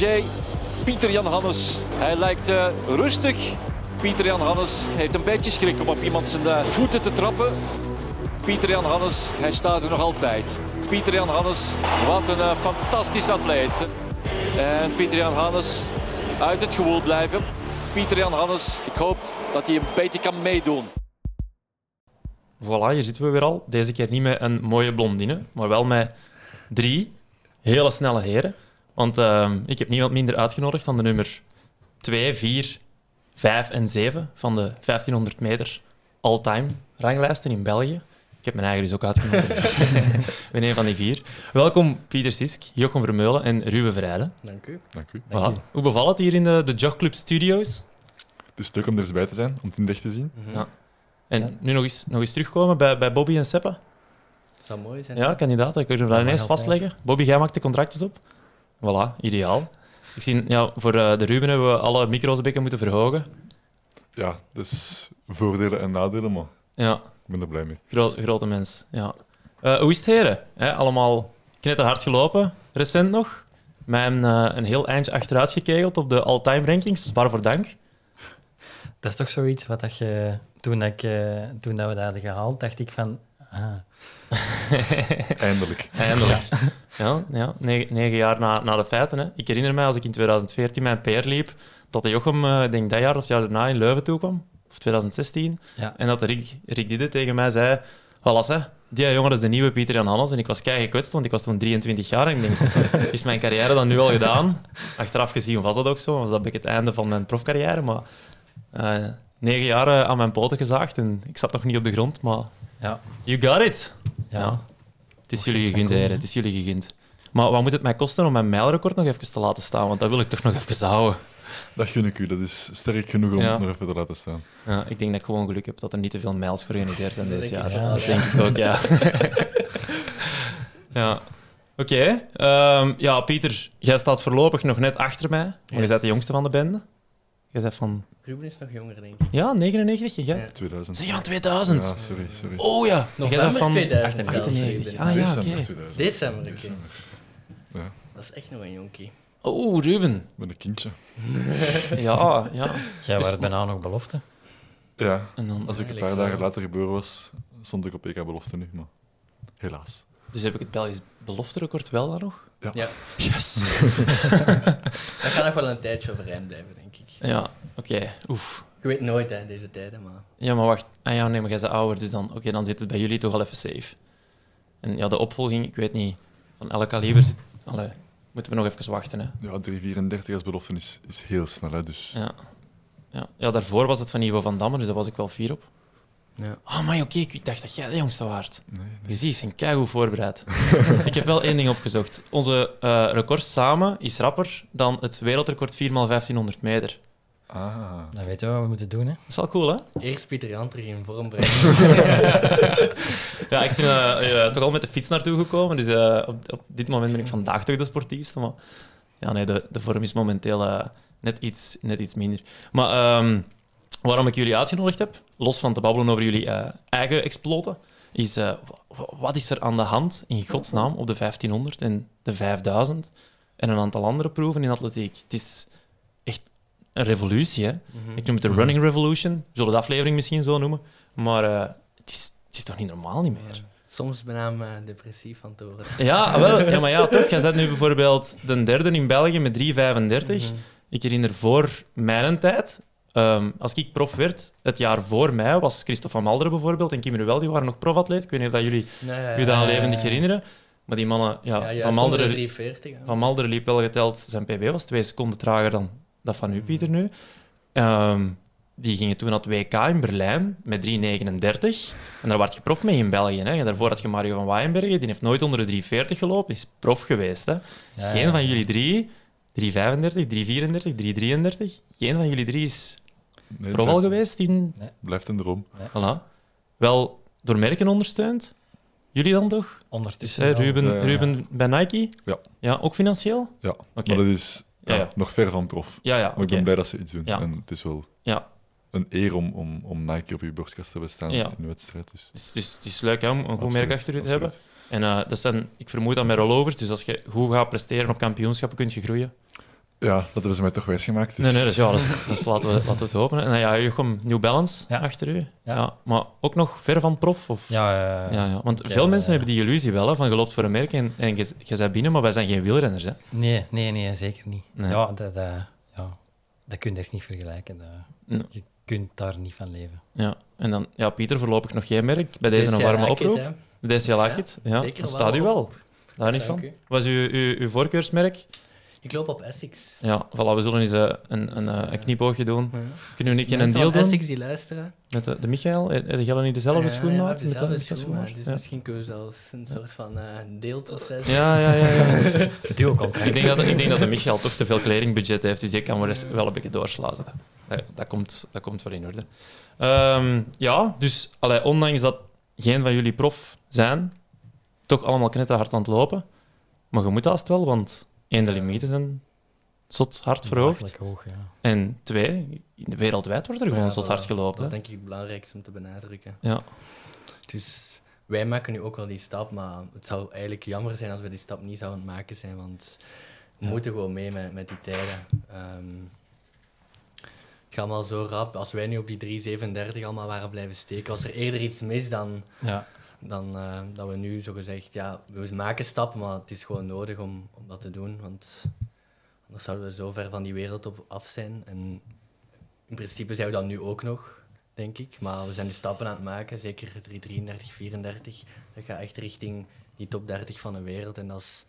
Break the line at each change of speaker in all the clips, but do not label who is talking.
DJ Pieter-Jan Hannes. Hij lijkt eh, rustig. Pieter-Jan Hannes heeft een beetje schrik om op iemand zijn eh, voeten te trappen. Pieter-Jan Hannes, hij staat er nog altijd. Pieter-Jan Hannes, wat een eh, fantastisch atleet. En Pieter-Jan Hannes, uit het gewoel blijven. Pieter-Jan Hannes, ik hoop dat hij een beetje kan meedoen.
Voilà, hier zitten we weer al. Deze keer niet met een mooie blondine, maar wel met drie hele snelle heren. Want uh, ik heb niemand minder uitgenodigd dan de nummer 2, 4, 5 en 7 van de 1500 meter all-time ranglijsten in België. Ik heb mijn eigen dus ook uitgenodigd. ik ben een van die vier. Welkom Pieter Sisk, Jochem Vermeulen en Ruben Verheijden.
Dank u.
Dank u.
Voilà. Hoe bevalt het hier in de, de Jogclub Studios?
Het is leuk om er eens bij te zijn, om het in echt te zien.
Ja. En nu nog eens, nog eens terugkomen bij, bij Bobby en Seppa.
Dat zou mooi zijn.
Ja, kandidaat. Ik kunnen we dat ineens vastleggen. Bobby, jij maakt de contractjes op. Voilà, ideaal. Ik zie, ja, voor eh, de Ruben hebben we alle micro's een beetje moeten verhogen.
Ja, dus voordelen en nadelen, maar
Ja,
ik ben er blij mee.
gro- grote mens. Ja. Eh, hoe is het, heren? Hè, allemaal knetterhard gelopen, recent nog. Mij een, eh, een heel eindje achteruit gekegeld op de all-time rankings, dus waarvoor dank.
Dat is toch zoiets wat dat je, toen, dat ik, eh, toen dat we dat hadden gehaald, dacht ik van, ah,
Eindelijk.
Eindelijk. Ja, ja negen, negen jaar na, na de feiten. Hè. Ik herinner mij als ik in 2014 mijn PR liep, dat de Jochem, eh, ik denk dat jaar of het jaar daarna, in Leuven toekwam. Of 2016.
ja.
En dat Rick, Rick Didde tegen mij zei... Voilà, hè, die jongen is de nieuwe Pieter Jan Hannes. En ik was kei gekwetst, want ik was toen 23 jaar. En ik denk, is mijn carrière dan nu al gedaan? Achteraf gezien was dat ook zo. Was dat beetje het einde van mijn profcarrière. Maar eh, negen jaar eh, aan mijn poten gezaagd. En ik zat nog niet op de grond, maar...
Ja.
You got it!
Ja.
Ja. Het is jullie gegund, heren. Het is jullie gegund. Maar wat moet het mij kosten om mijn mijlrecord nog even te laten staan? Want dat wil ik toch nog even houden.
Dat gun ik u. Dat is sterk genoeg om
Ja.
het nog even te laten staan.
Ja, ik denk dat ik gewoon geluk heb dat er niet te veel mijls georganiseerd zijn
denk
jaar. dat
ja.
denk ik ook, ja. ja. Oké. ehm, ja, Pieter, jij staat voorlopig nog net achter mij. Maar je bent de jongste van de bende. Je bent van...
Ruben is nog jonger, denk ik.
Ja, 99. En jij?
Ja.
2000.
Zeg je van 2000?
Ja, sorry, sorry.
Oh ja.
November
van
2000 zelfs,
98.
Ruben.
Ah ja,
December
oké.
2000.
December.
Ja,
Dat is echt nog een jonkie.
Oh, Ruben.
ik ben een kindje.
Ja, ja.
Jij was bijna nog belofte.
Ja,
En dan,
als ik een paar dagen later geboren was, stond ik op EK-belofte nu, maar helaas.
dus heb ik het Belgisch belofterecord wel dan nog?
Ja,
Yes.
dat gaat nog wel een tijdje overeind blijven.
Ja, oké. Oef.
Je weet nooit, hè, deze tijden, maar...
Ja, maar wacht. Ah ja, nee, maar jij bent ouder, dus dan, oké, dan zit het bij jullie toch al even safe. En ja, de opvolging, ik weet niet, van elk kaliber zit... Allee, moeten we nog even wachten, hè.
Ja, 3,34 als belofte is, is heel snel, hè, dus
Ja. Ja. ja, daarvoor was het van Ivo van Damme, dus daar was ik wel fier op.
Ja.
Ah, maar oké, ik dacht dat jij de jongste waard.
nee, nee.
Je ziet, ze zijn keigoed voorbereid. ik heb wel één ding opgezocht. Onze eh, record samen is rapper dan het wereldrecord 4x1500 meter.
Ah,
Dan weten we wat we moeten doen, hè.
Dat is wel cool, hè?
Eerst Pieter Jan terug in vorm brengen.
Ja, ik ben eh, eh, toch al met de fiets naartoe gekomen, dus eh, op, op dit moment ben ik vandaag toch de sportiefste. Maar ja, nee, de, de vorm is momenteel eh, net, iets, net iets minder. Maar ehm, waarom ik jullie uitgenodigd heb, los van te babbelen over jullie eigen exploten, is eh, wa- wat is er aan de hand in godsnaam op de 1500 en de 5000 en een aantal andere proeven in atletiek? Het is een revolutie, hè?
Mhm.
Ik noem het de running revolution. We zullen de aflevering misschien zo noemen. Maar eh, het, is, het is toch niet normaal niet meer?
Soms ben ik me depressief van te horen.
Ja, ah, wel, ja, maar ja, toch. Jij zet nu bijvoorbeeld de derde in België met 3,35.
Mhm.
Ik herinner voor mijn tijd, ehm, als ik prof werd, het jaar voor mij was Christophe van Malderen bijvoorbeeld en Kim Ruel, die waren nog profatleet. Ik weet niet of dat jullie
Nee, ja,
je dat
ja,
levendig
ja, ja.
herinneren. Maar die mannen, ja,
ja, ja,
van, Malderen,
340. hè.
van Malderen liep wel geteld, zijn PB was twee seconden trager dan dat van u, Pieter, nu. Ehm, die gingen toen naar het WK in Berlijn met 3,39. En daar werd je prof mee in België. Hè. En daarvoor had je Mario van Waaienbergen, die heeft nooit onder de 3,40 gelopen, is prof geweest. Hè.
Ja,
Geen
ja.
van jullie drie, 3,35, 3,34, 3,33, geen van jullie drie is
Nee,
prof al
blijft-
geweest. In...
Blijft een droom.
Voilà. Wel door merken ondersteund. Jullie dan toch? Dus
Ondertussen
hè,
wel.
Ruben,
Ja, ja, ja.
Ruben bij Nike?
Ja.
Ja, ook financieel?
Ja,
Oké.
maar dat is
Ja,
nog ver van prof.
Ja, ja,
Maar ik ben blij dat ze iets doen. En het is wel
Ja.
een eer om, om, om Nike op je borstkast te hebben staan in een wedstrijd. Dus.
Het is, het leuk hè, om een goed merk achter je te hebben. En eh, dat zijn, ik vermoed dat met rollovers, dus als je goed gaat presteren op kampioenschappen, kun je groeien.
Ja, dat hebben ze mij toch wijsgemaakt. Dus
Nee, nee, dus ja, dat, is- dat is- laten, we, laten we het hopen. En nou ja, Jochem, New Balance
Ja.
achter u. Ja.
Ja.
maar ook nog ver van prof? Of?
Ja, eh,
Ja, ja. Want veel
eh,
mensen hebben die illusie wel, hè, van je loopt voor een merk en, en je, je bent binnen, maar wij zijn geen wielrenners. Hè.
Nee, nee, nee, zeker niet.
Nee.
Ja, dat, dat, ja, dat kun je echt niet vergelijken. Dat,
Nee.
Je kunt daar niet van leven.
Ja. En dan, ja, Pieter, voorlopig nog geen merk. Bij deze een warme oproep. De DCL Akit. Ja,
zeker
staat u wel. Daar niet van. is uw, uw, uw voorkeursmerk?
Ik loop op Essex.
Ja, voilà, we zullen eens eh, een, een, eh, een knipoogje doen.
Ja.
Kunnen we een keer een deal doen
Essex die luisteren.
met de, de Michael? Eh, Hebben jullie niet dezelfde
Ja,
schoenmaat?
Ja, dezelfde
met de
schoenmaat.
schoenmaat?
Dus
Ja.
misschien kun je zelfs een soort van eh, deelproces.
Ja, ja, ja. ja.
Duo-contract.
ik, denk dat, ik denk dat de Michael toch te veel kledingbudget heeft, dus ik kan wel eens wel een beetje doorslazen. Dat, dat, komt, dat komt wel in orde. Ehm, ja, dus allee, ondanks dat geen van jullie prof zijn, toch allemaal knetterhard aan het lopen. Maar je moet haast wel, want één, de limieten zijn zot hard verhoogd.
Hoog, ja.
En twee, in de wereldwijd wordt er gewoon
Ja,
zot hard gelopen.
Dat is denk ik het belangrijkste om te benadrukken.
Ja.
Dus wij maken nu ook wel die stap, maar het zou eigenlijk jammer zijn als we die stap niet zouden maken zijn, want we
Ja.
moeten gewoon mee met, met die tijden. Ehm het gaat allemaal zo rap. Als wij nu op die 337 allemaal waren blijven steken, was er eerder iets mis dan,
ja.
Dan eh, dat we nu zo gezegd, ja, we maken stappen, maar het is gewoon nodig om, om dat te doen, want anders zouden we zo ver van die wereld op af zijn. En in principe zijn we dat nu ook nog, denk ik, maar we zijn die stappen aan het maken, zeker 333, 34. Dat gaat echt richting die top 30 van de wereld en dat is,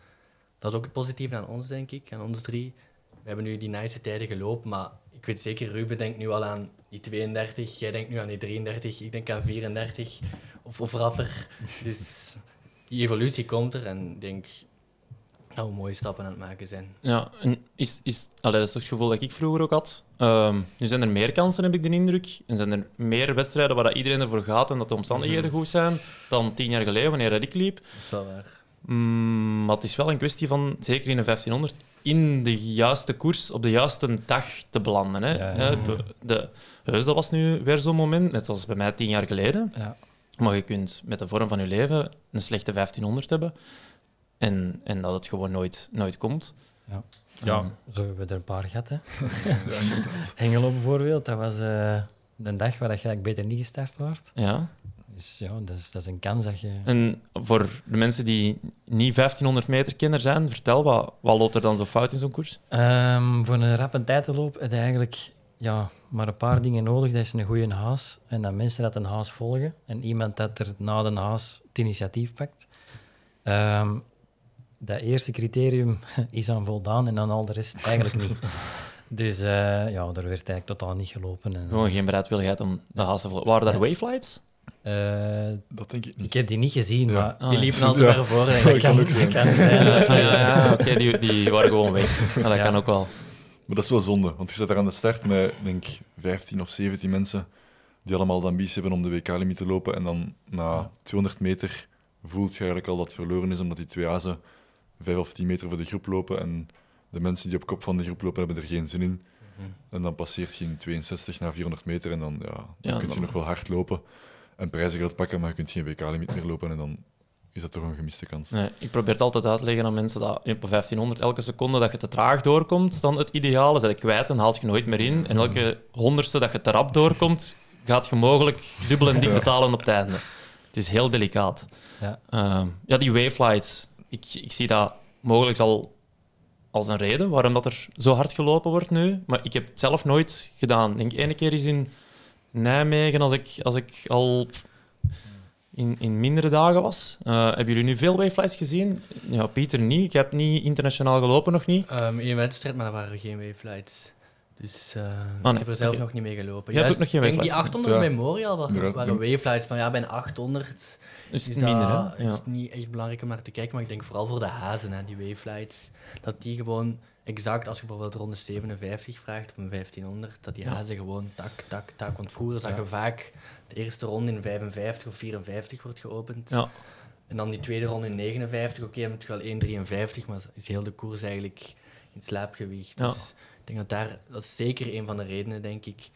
dat is ook het positieve aan ons, denk ik, aan ons drie. We hebben nu die nice tijden gelopen, maar ik weet zeker, Ruben denkt nu al aan die 32, jij denkt nu aan die 33, ik denk aan 34 of, of rapper. Dus die evolutie komt er en ik denk dat we mooie stappen aan het maken zijn.
Ja, en is, is, allee, dat is toch het gevoel dat ik vroeger ook had. Ehm, nu zijn er meer kansen, heb ik de indruk. En zijn er meer wedstrijden waar dat iedereen ervoor gaat en dat de omstandigheden goed zijn dan tien jaar geleden, wanneer dat ik liep.
Dat is wel waar.
Mm, maar het is wel een kwestie van, zeker in de 1500, in de juiste koers op de juiste dag te belanden. Hè.
Ja, ja.
Eh, De, de Heusden was nu weer zo'n moment, net zoals bij mij tien jaar geleden.
Ja.
Maar je kunt met de vorm van je leven een slechte 1500 hebben en, en dat het gewoon nooit, nooit komt.
Ja.
Ehm,
Ja, zo hebben we er een paar gehad. Hè. Hengelo bijvoorbeeld, dat was eh, de dag waar je eigenlijk beter niet gestart wordt.
ja.
Dus ja, dat is, dat is een kans dat je...
En voor de mensen die niet 1500 meter kenner zijn, vertel, wat, wat loopt er dan zo fout in zo'n koers?
Ehm, voor een rappe tijdloop heb je eigenlijk ja, maar een paar dingen nodig. Dat is een goede haas en dat mensen dat een haas volgen. En iemand dat er na de haas het initiatief pakt. Ehm, dat eerste criterium is aan voldaan en dan al de rest eigenlijk niet. Dus eh, ja, er werd eigenlijk totaal niet gelopen. En,
Gewoon geen bereidwilligheid om de haast te volgen. Waren daar
Ja. Eh,
Dat denk ik
heb die niet gezien,
Ja.
maar
Ah,
Die
ja.
liepen al te
Ja.
ver voor.
Dat kan ook zijn.
kan zijn.
Ja,
dat
ja,
die-
ja, oké, die, die waren gewoon weg. Ja, dat
Ja.
kan ook wel.
Maar dat is wel zonde, want je staat daar aan de start met, denk ik, 15 of 17 mensen die allemaal de ambitie hebben om de WK-limiet te lopen. En dan na 200 meter voelt je eigenlijk al dat het verloren is, omdat die twee azen 5 of 10 meter voor de groep lopen. En de mensen die op kop van de groep lopen, hebben er geen zin in.
Mhm.
En dan passeert je in 62 na 400 meter en dan, ja, dan
Ja,
kun je
dan-
nog wel hard lopen en prijzengeld pakken, maar je kunt geen WK-limiet meer lopen en dan is dat toch een gemiste kans.
Nee, ik probeer het altijd uit te leggen aan mensen dat op 1500 elke seconde dat je te traag doorkomt, dan het ideale is dat je kwijt en haalt je nooit meer in. En elke honderdste dat je te rap doorkomt, gaat je mogelijk dubbel en dik betalen op het einde. Het is heel delicaat.
Ja.
Ehm, ja, die wayflights, ik, ik zie dat mogelijk al als een reden waarom dat er zo hard gelopen wordt nu. Maar ik heb het zelf nooit gedaan. Ik denk ene keer is in Nijmegen, als ik, als ik al in, in mindere dagen was. Eh, hebben jullie nu veel wayflights gezien? Ja, Pieter niet. Ik heb niet internationaal gelopen, nog niet.
Ehm, één wedstrijd, maar er waren geen wayflights. Dus eh,
nee,
ik heb er zelf nog niet mee gelopen.
Jij hebt
Juist,
ook nog geen
ik denk die
wayflights
800
Ja.
Memorial waren,
Inderdaad,
waren wayflights, maar ja, bij een 800
Dus
is
het minder,
dat
hè?
is
Ja.
het niet echt belangrijk om naar te kijken. Maar ik denk vooral voor de hazen, hè, die wayflights, dat die gewoon exact, als je bijvoorbeeld ronde 57 vraagt op een 1500, dat die hazen gewoon tak, tak, tak. Want vroeger zag je vaak de eerste ronde in 55 of 54 wordt geopend.
Ja.
En dan die tweede ronde in 59, oké, dan heb je wel 1,53, maar is heel de koers eigenlijk in slaapgewicht.
Ja.
Dus ik denk dat daar, dat is zeker een van de redenen, denk ik.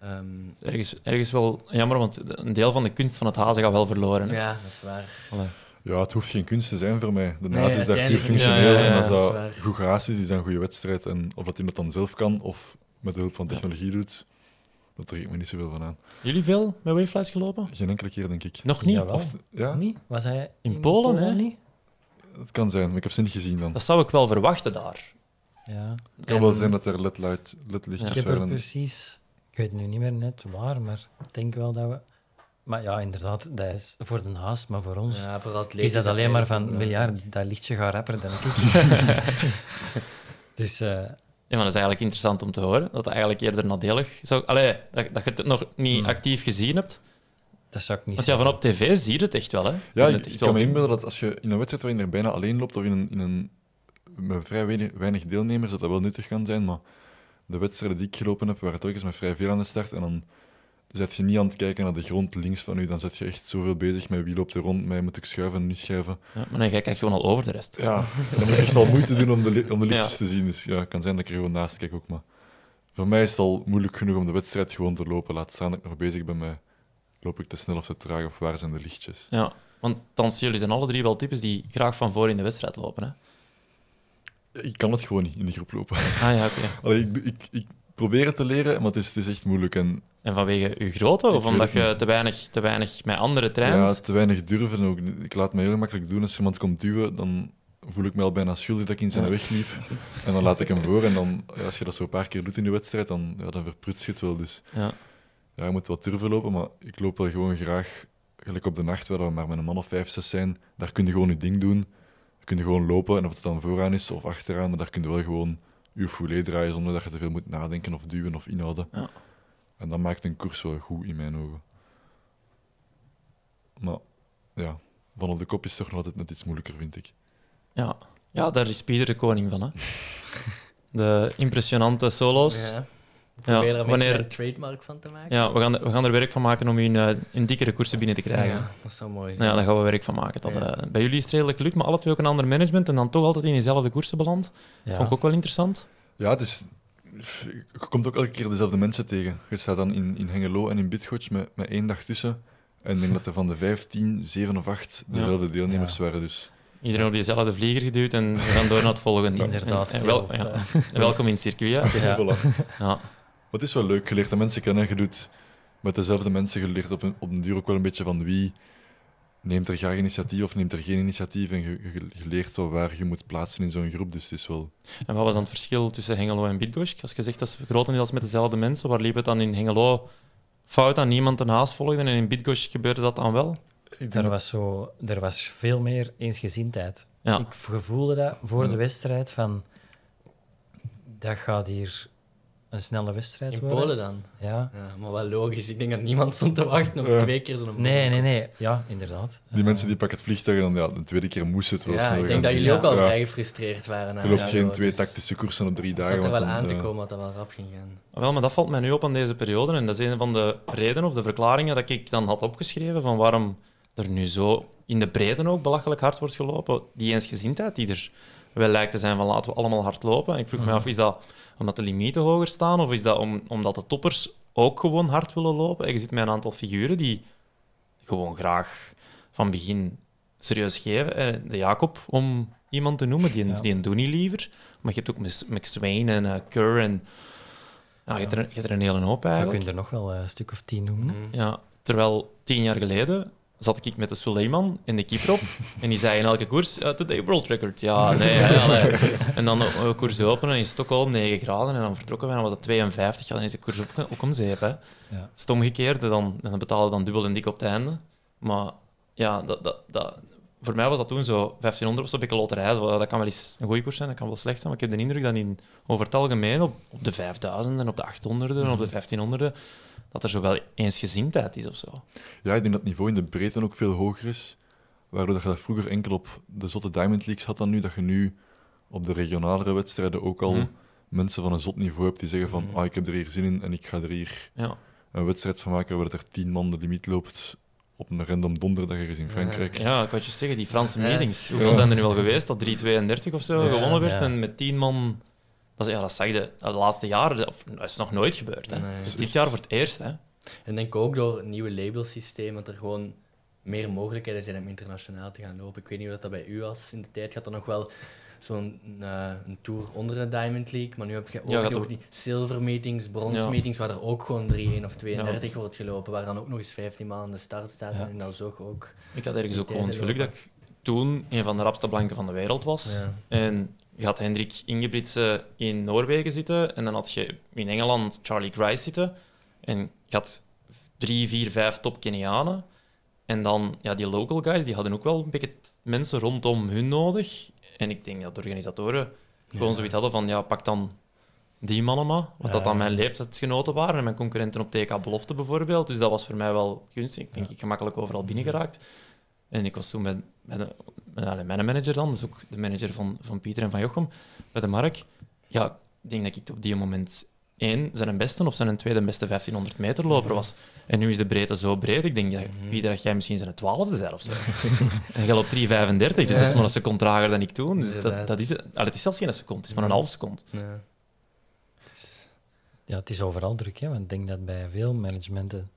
Ehm,
Ergens, ergens wel jammer, want een deel van de kunst van het hazen gaat wel verloren. hè.
ja, dat is waar.
Allee.
Ja, het hoeft geen kunst te zijn voor mij. De
Nee,
naast is daar puur functioneel.
Ja, ja, ja,
en als
dat is
dat goed gehaast is, is dat een goede wedstrijd. En of dat hij dat dan zelf kan of met de hulp van technologie doet, dat trek ik me niet zoveel van aan.
Jullie veel bij Waveflies gelopen?
Geen enkele keer, denk ik.
Nog niet?
Of, ja,
Niet? Was hij
In Polen, hè?
niet?
het kan zijn, maar ik heb ze niet gezien dan.
Dat zou ik wel verwachten daar.
Ja.
Het kan wel zijn dat er ledlight-
Ik
ledlichtjes
heb er precies... Ik weet nu niet meer net waar, maar ik denk wel dat we... Maar ja, inderdaad, dat is voor de haast, maar voor ons
Ja, voor atleten
is dat alleen maar van,
wel
ja, dat lichtje gaat rapper dan ik. dus eh,
Ja, maar dat is eigenlijk interessant om te horen. Dat het eigenlijk eerder nadelig zou... Allee, dat, dat je het nog niet
Hmm.
actief gezien hebt.
dat zou ik niet
Want ja, van op tv zie je het echt wel, hè. Je
Ja, ik, ik
wel
kan me inbeelden dat als je in een wedstrijd waarin er bijna alleen loopt, of in een, in een met vrij weinig, weinig deelnemers, dat dat wel nuttig kan zijn. Maar de wedstrijden die ik gelopen heb, waren telkens met vrij veel aan de start. En dan zet je niet aan het kijken naar de grond links van u. Dan zet je echt zoveel bezig met wie loopt er rond mij, moet ik schuiven, nu schuiven.
Ja, maar dan ga je echt gewoon al over de rest.
Ja, dan moet je echt al moeite doen om de, om de lichtjes
Ja.
te zien. Dus ja, het kan zijn dat ik er gewoon naast kijk ook. Maar voor mij is het al moeilijk genoeg om de wedstrijd gewoon te lopen. Laat staan dat ik nog bezig ben met loop ik te snel of te traag of waar zijn de lichtjes.
Ja, want dan jullie zijn alle drie wel types die graag van voor in de wedstrijd lopen, hè.
Ik kan het gewoon niet in de groep lopen.
Ah ja, oké.
Ik, ik, ik probeer het te leren, maar het is, het is echt moeilijk. En
En vanwege uw grootte? Of omdat je te weinig, te weinig met anderen
ja,
traint?
te weinig durven. Ook. Ik laat me heel gemakkelijk doen. Als iemand komt duwen, dan voel ik me al bijna schuldig dat ik in zijn
Ja.
weg liep. En dan laat ik hem voor. En dan, ja, als je dat zo een paar keer doet in de wedstrijd, dan, ja, dan verprutst je het wel. Dus
Ja.
ja, je moet wat durven lopen, maar ik loop wel gewoon graag, gelijk op de nacht, waar we maar met een man of vijf, zes zijn, daar kun je gewoon je ding doen. Dan kun je gewoon lopen, en of het dan vooraan is of achteraan, maar daar kun je wel gewoon je foulet draaien zonder dat je te veel moet nadenken of duwen of inhouden.
Ja.
En dat maakt een koers wel goed in mijn ogen. Maar ja, van op de kop is toch nog altijd net iets moeilijker, vind ik.
Ja. ja, daar is Pieter de koning van, hè. De impressionante solo's.
Ja. Probeer er
wanneer-
wanneer... een trademark van te maken.
Ja, we gaan, er- we gaan er werk van maken om u in, eh, in dikkere koersen binnen te krijgen.
Ja, dat zou mooi zijn.
Ja, daar gaan we werk van maken. Dat,
Ja.
eh, bij jullie is het redelijk gelukt, maar alle twee ook een ander management en dan toch altijd in dezelfde koersen beland.
ja.
Vond ik ook wel interessant.
Ja, het is, je komt ook elke keer dezelfde mensen tegen. Je staat dan in, in Hengelo en in Bitgoch met, met één dag tussen. En ik denk dat er van de 15, 7 of 8 dezelfde deelnemers waren. Dus
Iedereen op diezelfde vlieger geduwd en we gaan door naar het volgende.
Inderdaad,
En, en
veel,
wel, ja. En welkom in het circuit. Ja. Het is-
Ja.
het is wel leuk. Je leert de mensen kennen. Je doet met dezelfde mensen. Je leert op een, op een duur ook wel een beetje van wie neemt er graag initiatief of neemt er geen initiatief. En je, je, je leert wel waar je moet plaatsen in zo'n groep. Dus het is wel...
En wat was dan het verschil tussen Hengelo en Bidgosk? Als je zegt dat is grotendeels met dezelfde mensen, waar liep het dan in Hengelo fout aan niemand een haast volgde en in Bidgosk gebeurde dat dan wel?
Er was, zo, er was veel meer eensgezindheid.
Ja.
Ik gevoelde dat voor
Ja.
de wedstrijd van... Dat gaat hier een snelle wedstrijd
In
worden.
Polen dan?
Ja.
Ja, maar wel logisch. Ik denk dat niemand stond te wachten op
Ja.
twee keer zo'n
Nee, nee, nee. Ja, inderdaad.
Die mensen die pakken het vliegtuig en dan ja, de tweede keer moest het wel
Ja,
snel
ik denk dat jullie ook al
Ja.
vrij gefrustreerd waren.
Je loopt
ja,
geen twee tactische koersen op drie
Het
dagen.
zat er wel aan te komen dat dat wel rap ging gaan.
Wel, maar dat valt mij nu op aan deze periode. En dat is een van de redenen of de verklaringen dat ik dan had opgeschreven van waarom er nu zo in de breedte ook belachelijk hard wordt gelopen. Die eensgezindheid die er wel lijkt te zijn van laten we allemaal hard lopen. En ik vroeg me af, is dat omdat de limieten hoger staan of is dat om, omdat de toppers ook gewoon hard willen lopen? En je ziet met een aantal figuren die gewoon graag van begin serieus geven. Eh, De Jacob, om iemand te noemen, die,
Ja.
die een liever. Maar je hebt ook Mc- McSwain en Kerr en... Ja, je, hebt er, je hebt er een hele hoop
Zo
eigenlijk.
kun je er nog wel eh, een stuk of tien noemen.
Mhm.
Ja, terwijl tien jaar geleden zat ik met de Suleiman in de keeper op en die zei in elke koers, uh, today world record. Ja, nee, ja, allee. En dan uh, koers openen in Stockholm 9 graden en dan vertrokken we en dan was het 52. Ja, dan is de koers ook, ook om zeep. Hè.
Ja.
Omgekeerd, dan, dan betalen we dan dubbel en dik op het einde. Maar ja, dat, dat, dat, voor mij was dat toen zo 1500 was een beetje loterij. Zo, Dat kan wel eens een goede koers zijn, dat kan wel slecht zijn. Maar ik heb de indruk dat in, over het algemeen op, op de 5000 en op de 800 en op de 1500 dat er zo wel eensgezindheid is of zo.
Ja, ik denk dat het niveau in de breedte ook veel hoger is. Waardoor dat je dat vroeger enkel op de zotte Diamond Leagues had dan nu, dat je nu op de regionalere wedstrijden ook al
Mhm.
mensen van een zot niveau hebt die zeggen van
Mhm.
ah, ik heb er hier zin in en ik ga er hier
Ja.
een wedstrijd van maken waar er tien man de limiet loopt op een random donderdag ergens in Frankrijk.
Ja, ik wou je zeggen, die Franse meetings. Hoeveel
Ja.
zijn er nu al geweest? Dat 3,32 of zo
Ja,
gewonnen werd.
ja.
En met 10 man. Dat, ja, dat zag je de laatste jaren. Of, dat is nog nooit gebeurd. Hè.
Nee.
Dus dit jaar voor het eerst. Hè.
En denk ook door het nieuwe labelsysteem, dat er gewoon meer mogelijkheden zijn om internationaal te gaan lopen. Ik weet niet hoe dat bij u was in de tijd. Had dan nog wel zo'n eh, een tour onder de Diamond League, maar nu heb je ook,
Ja, gaat
nog
ook-
die silver meetings, brons
Ja.
meetings, waar er ook gewoon 3-1 of 32 wordt gelopen, waar dan ook nog eens 15 man aan de start staat en in Alzog ook.
Ik had ergens ook gewoon het geluk dat ik toen een van de rapste blanken van de wereld was. En je had Hendrik Ingebrigtsen in Noorwegen zitten. En dan had je in Engeland Charlie Grice zitten. En je had drie, vier, vijf top Kenianen. En dan, ja, die local guys, die hadden ook wel een beetje mensen rondom hun nodig. En ik denk dat de organisatoren gewoon
Ja.
zoiets hadden van, ja, pak dan die mannen maar. Wat dat dan mijn leeftijdsgenoten waren en mijn concurrenten op TK Belofte bijvoorbeeld. Dus dat was voor mij wel gunstig. Ik denk, ik gemakkelijk overal binnengeraakt. En ik was toen met, met, de- met, mijn manager dan, dus ook de manager van, van Pieter en van Jochem, bij de Mark. Ja, ik denk dat ik op die moment één, zijn beste of zijn tweede beste 1500 meter loper was. En nu is de breedte zo breed. Ik denk, dat,
Mhm.
Pieter, dat jij misschien zijn twaalfde bent of zo. en jij loopt 3,35, dus dat is maar een seconde trager dan ik toen. Dus dat, dat is, het. Allee, het is zelfs geen seconde, het is maar een half seconde.
Ja.
Ja, het is overal druk, hè, want ik denk dat bij veel managementen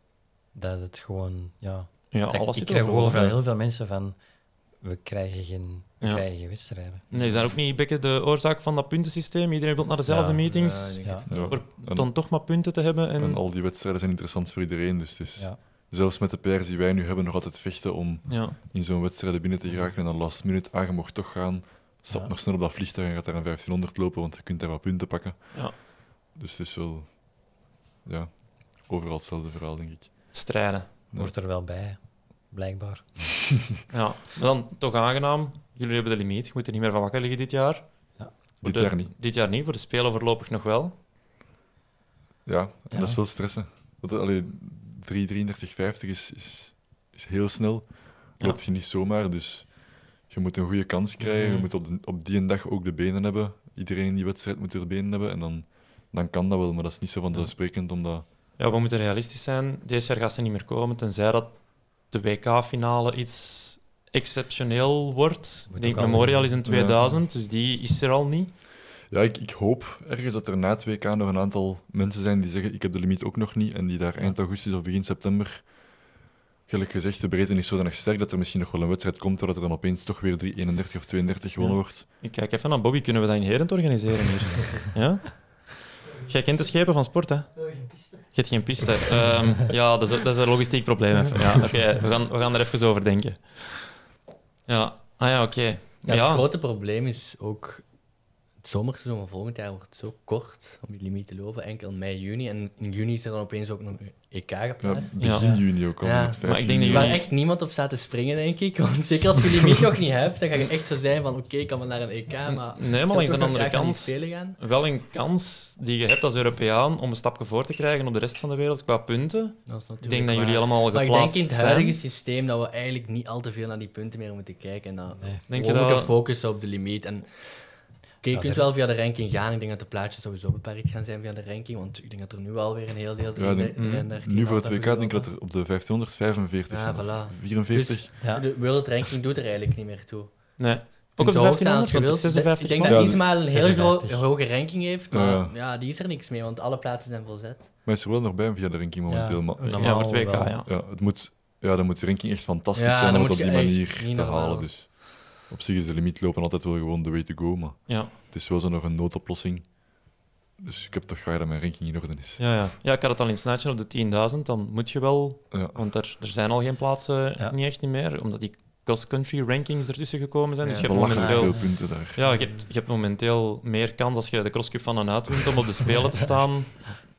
dat het gewoon, ja...
Ja,
dat-
alles
ik
zit
krijg
overal
heel veel mensen van, we krijgen geen, we
Ja.
krijgen geen wedstrijden.
Nee, is dat ook niet beetje de oorzaak van dat puntensysteem? Iedereen wil naar dezelfde
Ja.
meetings.
Ja,
dan toch maar punten te hebben. En,
en al die wedstrijden zijn interessant voor iedereen. Dus het is
Ja.
zelfs met de pers die wij nu hebben nog altijd vechten om
ja.
in zo'n wedstrijd binnen te geraken. En dan last minute, ah, je mocht toch gaan. Stap
Ja.
nog snel op dat vliegtuig en gaat daar een 1500 lopen, want je kunt daar wat punten pakken.
Ja.
Dus het is wel... Ja, overal hetzelfde verhaal, denk ik.
Strijden.
Ja.
Hoort er wel bij, blijkbaar.
Ja, maar dan toch aangenaam. Jullie hebben de limiet. Je moet er niet meer van wakker liggen dit jaar. Voor
Dit
de-
jaar niet.
Dit jaar niet. Voor de Spelen voorlopig nog wel.
Ja, en
Ja.
dat is wel stressen. Want, allee, 3.33.50 is, is, is heel snel.
Ja.
Loopt je niet zomaar, dus je moet een goede kans krijgen. Je
Mhm.
moet op, de, op die dag ook de benen hebben. Iedereen in die wedstrijd moet er benen hebben. En dan, dan kan dat wel, maar dat is niet zo vanzelfsprekend, omdat...
Ja, we moeten realistisch zijn. Deze jaar gaat ze niet meer komen, tenzij dat de WK-finale iets exceptioneel wordt. Ik denk Memorial is in
Ja.
2000, dus die is er al niet.
Ja, ik, ik hoop ergens dat er na het WK nog een aantal mensen zijn die zeggen ik heb de limiet ook nog niet en die daar eind augustus of begin september, gelijk gezegd, de breedte is zodanig sterk dat er misschien nog wel een wedstrijd komt waar er dan opeens toch weer 3,31 of 32 gewonnen
Ja.
wordt.
Ik kijk even naar Bobby. Kunnen we dat in Herent organiseren hier? ja? Jij kent de schepen van sport, hè? Je hebt geen piste. Ehm, ja, dat is, dat is een logistiek probleem. Even. Ja, oké, we, gaan, we gaan er even over denken. Ja, ah ja, oké.
Ja,
Ja,
Het grote probleem is ook, het zomerseizoen van volgend jaar wordt zo kort om die limiet te lopen, enkel mei, juni. En in juni is er dan opeens ook nog een EK
Ja,
geplaatst.
begin juni ook al.
Ja.
Maar ik denk dat
Waar
jullie-
echt niemand op staat te springen, denk ik. Want zeker als je die limiet nog niet hebt, dan ga je echt zo zijn van oké, ik kan wel naar een EK, maar...
nee, maar langs de andere kant
Spelen gaan.
wel een kans die je hebt als Europeaan om een stapje voor te krijgen op de rest van de wereld qua punten.
Dat is
Ik denk dat
waar.
jullie allemaal
Maar ik
geplaatst
denk in het
zijn.
huidige systeem dat we eigenlijk niet al te veel naar die punten meer moeten kijken. En dat
Nee.
Denk
we
je
moeten
dat...
focussen op de limiet. En je
Ja,
kunt wel via de ranking gaan. Ik denk dat de plaatjes sowieso beperkt gaan zijn via de ranking. Want ik denk dat er nu alweer een heel deel...
Ja, denk-
33
Nu voor het WK denk ik dat er op de 1500 45
Ja, voilà.
44.
Dus
Ja.
de World Ranking doet er eigenlijk niet meer toe.
Nee. Ook op de
zo hoog staan
1500,
als je
want het
wilt.
is 56
Ik denk
man.
dat
Ja,
Ismael een heel
56.
groot, hoge ranking heeft, maar
Ja.
ja, die is er niks mee, want alle plaatsen zijn volzet.
Maar is er wel nog bij via de ranking momenteel.
Ja.
Maar
Normaal
Ja, voor het WK, ja.
ja, het moet, ja, dan moet de ranking echt fantastisch
Ja,
zijn om het
moet
op die manier te halen. Dus op zich is de limiet lopen altijd wel gewoon de way to go, maar
Ja.
het is wel zo nog een noodoplossing. Dus ik heb toch graag dat mijn ranking in orde is.
Ja, ja. ja, ik had het al in snatchen op de 10.000. Dan moet je wel,
Ja.
want er, er zijn al geen plaatsen
Ja.
niet echt niet meer, omdat die cross-country rankings ertussen gekomen zijn. Dus
Ja,
je hebt momenteel,
veel punten daar.
ja, je hebt, je hebt momenteel meer kans als je de crosscup van een uit wint om op de Spelen te staan,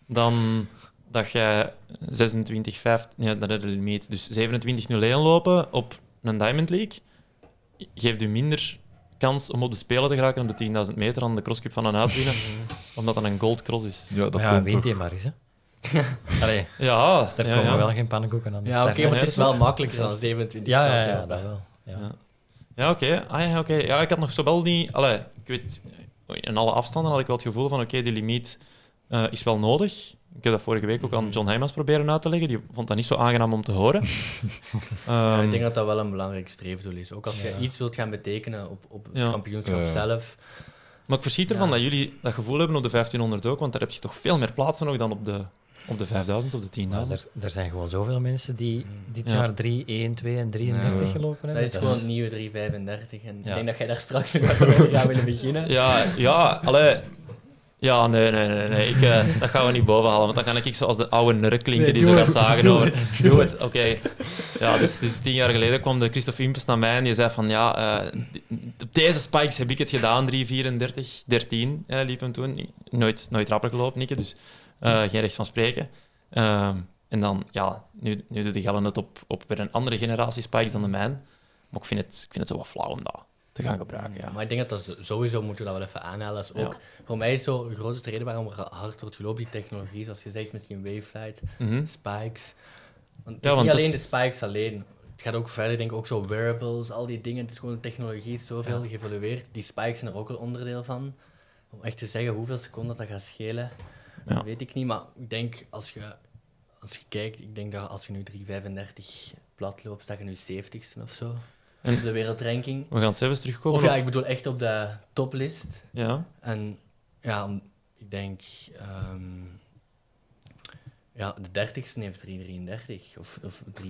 dan dat jij 26, 5, nee, dat is de limiet. Dus 27 0 lopen op een Diamond League geeft u minder kans om op de Spelen te geraken op de 10.000 meter dan de crosscup van een winnen, omdat dat een gold cross is.
Ja, dat
ja, wint hij maar eens, hè. Allee,
Ja,
daar
ja,
komen
ja.
wel geen pannenkoeken aan de
Ja, oké, maar het is wel makkelijker dan 27.
Ja, ja, ja, dat wel. Ja.
Ja, ja oké. Ah, ja, oké. ja, ik had nog zowel niet... Allee, ik weet, in alle afstanden had ik wel het gevoel van, oké, die limiet eh, is wel nodig. Ik heb dat vorige week ook aan John Heijmans proberen uit te leggen. Die vond dat niet zo aangenaam om te horen.
Ja,
Ehm,
ik denk dat dat wel een belangrijk streefdoel is. Ook als je
Ja.
iets wilt gaan betekenen op, op het
Ja.
kampioenschap
Ja.
zelf.
Maar ik verschiet ervan
Ja.
dat jullie dat gevoel hebben op de 1500 ook, want daar heb je toch veel meer plaatsen nog dan op de op de 5000 of de 10.000.
Maar er, er zijn gewoon zoveel mensen die dit
Ja.
jaar 3, 1, 2 en 33
Ja.
gelopen
Dat
hebben.
is gewoon het nieuwe 335. En
Ja.
ik denk dat jij daar straks nog over gaat willen beginnen.
Ja, ja, allee. Ja, nee, nee, nee, nee. Ik, eh, dat gaan we niet bovenhalen, want dan kan ik zoals de oude nurk klinken die zo gaat zagen
doe
over...
het,
Doe het, oké. Ja, dus, dus tien jaar geleden kwam de Christophe Impes naar mij en die zei van, ja, eh, op deze spikes heb ik het gedaan, 334, 13 eh, liep hem toen. Nooit, nooit rapper gelopen, Nikke, dus eh, geen recht van spreken. Ehm, en dan, ja, nu, nu doet de Gellen het op, op weer een andere generatie spikes dan de mijn. Maar ik vind het, ik vind het zo wat flauw om dat te gaan gebruiken, ja.
Maar ik denk dat dat sowieso moeten we dat wel even aanhalen. Dat is ook, Voor mij is zo de grootste reden waarom er hard wordt gelopen, die technologie, zoals je zegt, misschien Wavelight,
Mhm.
spikes. Want het
Ja,
is
want
niet alleen
is-
de spikes alleen. Het gaat ook verder, denk ik, ook zo wearables, al die dingen. Het is gewoon de technologie is zoveel geëvolueerd. Die spikes zijn er ook een onderdeel van. Om echt te zeggen hoeveel seconden dat gaat schelen, weet ik niet. Maar ik denk, als je, als je kijkt, ik denk dat als je nu 3,35 plat loopt, dat je nu 70ste of zo.
En-
op de wereldranking.
We gaan zelfs terugkomen
Of ja,
op-
ik bedoel echt op de toplist.
ja.
En ja, ik denk... ehm, ja, de 30ste heeft 3,33 of, of 3,32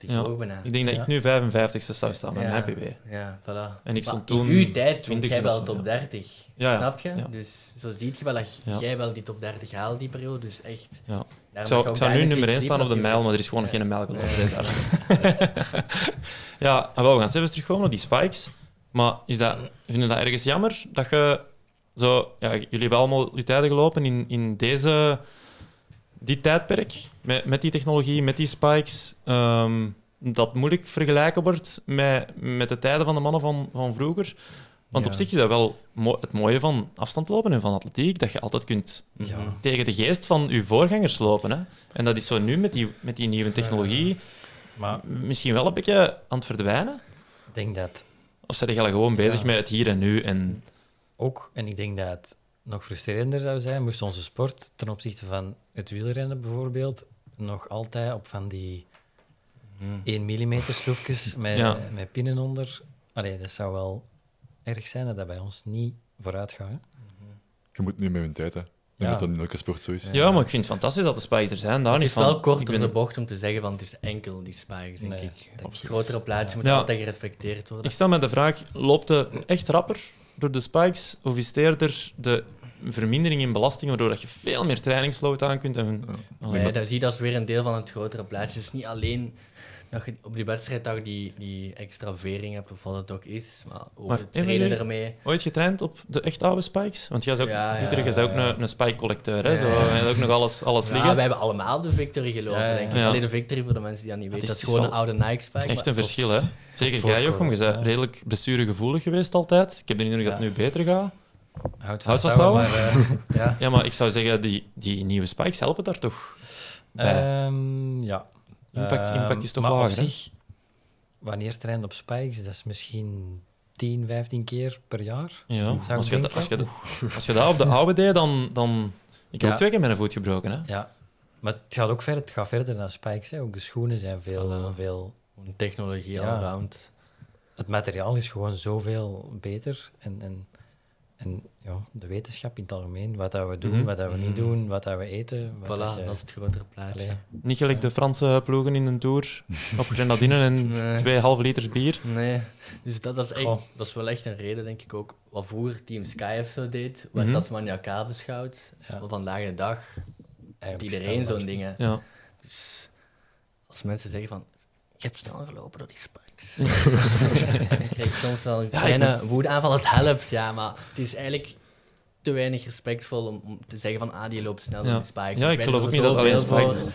Ja.
bijna.
Ik denk dat
Ja.
ik nu 55ste zou staan met mijn PB.
Ja, voilà.
En ik stond toen
In uw tijd stond
20ste
jij wel top
ja.
30.
Ja, ja.
Snap je? Dus zo zie je wel dat jij wel die top 30 haalt die periode. Dus echt...
Ja. Ik zou, ik nu nummer 1
natuurlijk
staan op de mijl, maar er is gewoon
Ja.
geen mijl gelopen deze jaar. ja, wel, we gaan zelfs terugkomen op die spikes. Maar is dat, vind je dat ergens jammer dat je zo... Ja, jullie hebben allemaal je tijden gelopen in, in deze... Die tijdperk, met, met die technologie, met die spikes, ehm, dat moeilijk vergelijken wordt met, met de tijden van de mannen van, van vroeger. Want op zich is dat wel mo- het mooie van afstandlopen en van atletiek, dat je altijd kunt.
Ja.
tegen de geest van uw voorgangers lopen. Hè? En dat is zo nu met die, met die nieuwe technologie
Maar
misschien wel een beetje aan het verdwijnen.
ik denk dat
Of zijn jullie gewoon bezig met het hier en nu? En,
ook, en ik denk dat nog frustrerender zou zijn, moest onze sport ten opzichte van het wielrennen bijvoorbeeld nog altijd op van die
Mhm.
1 mm sloefjes met,
Ja.
met pinnen onder. Allee, dat zou wel erg zijn dat dat bij ons niet vooruit gaat. hè.
Je moet nu met hun tijd, hè. Ik denk
Ja.
dat dat in elke sport zo is.
Ja.
maar ik vind het fantastisch dat de spikes er zijn. Daar
Het
niet
is
van.
wel kort
Ik
op
ben-
de bocht om te zeggen, want het is enkel die spikes, denk
Nee,
ik. Het grotere plaatje moet
Ja.
altijd gerespecteerd worden.
Ik stel me de vraag, loopt het echt rapper door de spikes? Of is het eerder de vermindering in belasting, waardoor dat je veel meer trainingsload aan kunt? En,
dat zie je als weer een deel van het grotere plaatje. Het is niet alleen dat je op die wedstrijddag die, die extra vering hebt, of wat het ook is, maar ook
Maar
het trainen ermee.
Ooit getraind op de echt oude spikes? Want jij is ook,
Ja,
Pieter,
ja,
ook
ja.
een, een spike-collecteur. Hè?
Ja,
Zo,
ja.
ook nog alles, alles
Ja,
liggen.
wij hebben allemaal de Victory gelopen,
Ja, ja.
denk ik.
Ja.
Alleen de Victory, voor de mensen die dat niet weten,
is-
dat is gewoon
het
een
is
oude Nike-spike.
Echt een verschil, hè? Zeker jij, Jochem. Je bent
ja.
redelijk blessuregevoelig geweest altijd. Ik heb de indruk dat het
Ja.
nu beter gaat.
Houd vasthouden,
vasthouden?
maar, eh, ja.
Ja, maar ik zou zeggen, die, die nieuwe spikes helpen daar toch bij.
Ehm, ja.
Impact,
Ehm,
impact is toch
maar
lager,
zich, wanneer traint op spikes, dat is misschien 10, 15 keer per jaar.
Ja,
zou
als
ik
je,
denken.
als, je, als je dat op de oude deed, dan... dan ik heb
Ja.
ook twee keer mijn voet gebroken, hè?
Ja. Maar het gaat ook verder, het gaat verder dan spikes. Hè. Ook de schoenen zijn veel,
Voilà.
veel...
Technologie
Ja.
allround.
Het materiaal is gewoon zoveel beter. En, en, en ja, de wetenschap in het algemeen. Wat dat we doen,
Mhm.
wat dat we niet
Mhm.
doen, wat dat we eten. Wat
Voilà,
dat je-
dat is het grotere plaatje.
Allee.
Niet gelijk de Franse ploegen in een Tour op grenadine en
Nee.
twee halve liters bier.
Nee, dus dat, dat, is echt, dat is wel echt een reden, denk ik ook. Wat vroeger Team Sky of zo deed, werd
Mhm.
als maniacaal beschouwd.
Ja.
Maar vandaag de dag heeft
Eigenlijk
iedereen zo'n dingen.
Ja.
Dus als mensen zeggen van, je hebt snel gelopen door die spikes. ik krijg soms wel een
Ja,
kleine woedeaanval, het helpt, ja, maar het is eigenlijk te weinig respectvol om, om te zeggen van, ah, die loopt snel door
Ja.
die spikes.
ja, ik geloof ook niet dat het alleen spikes is.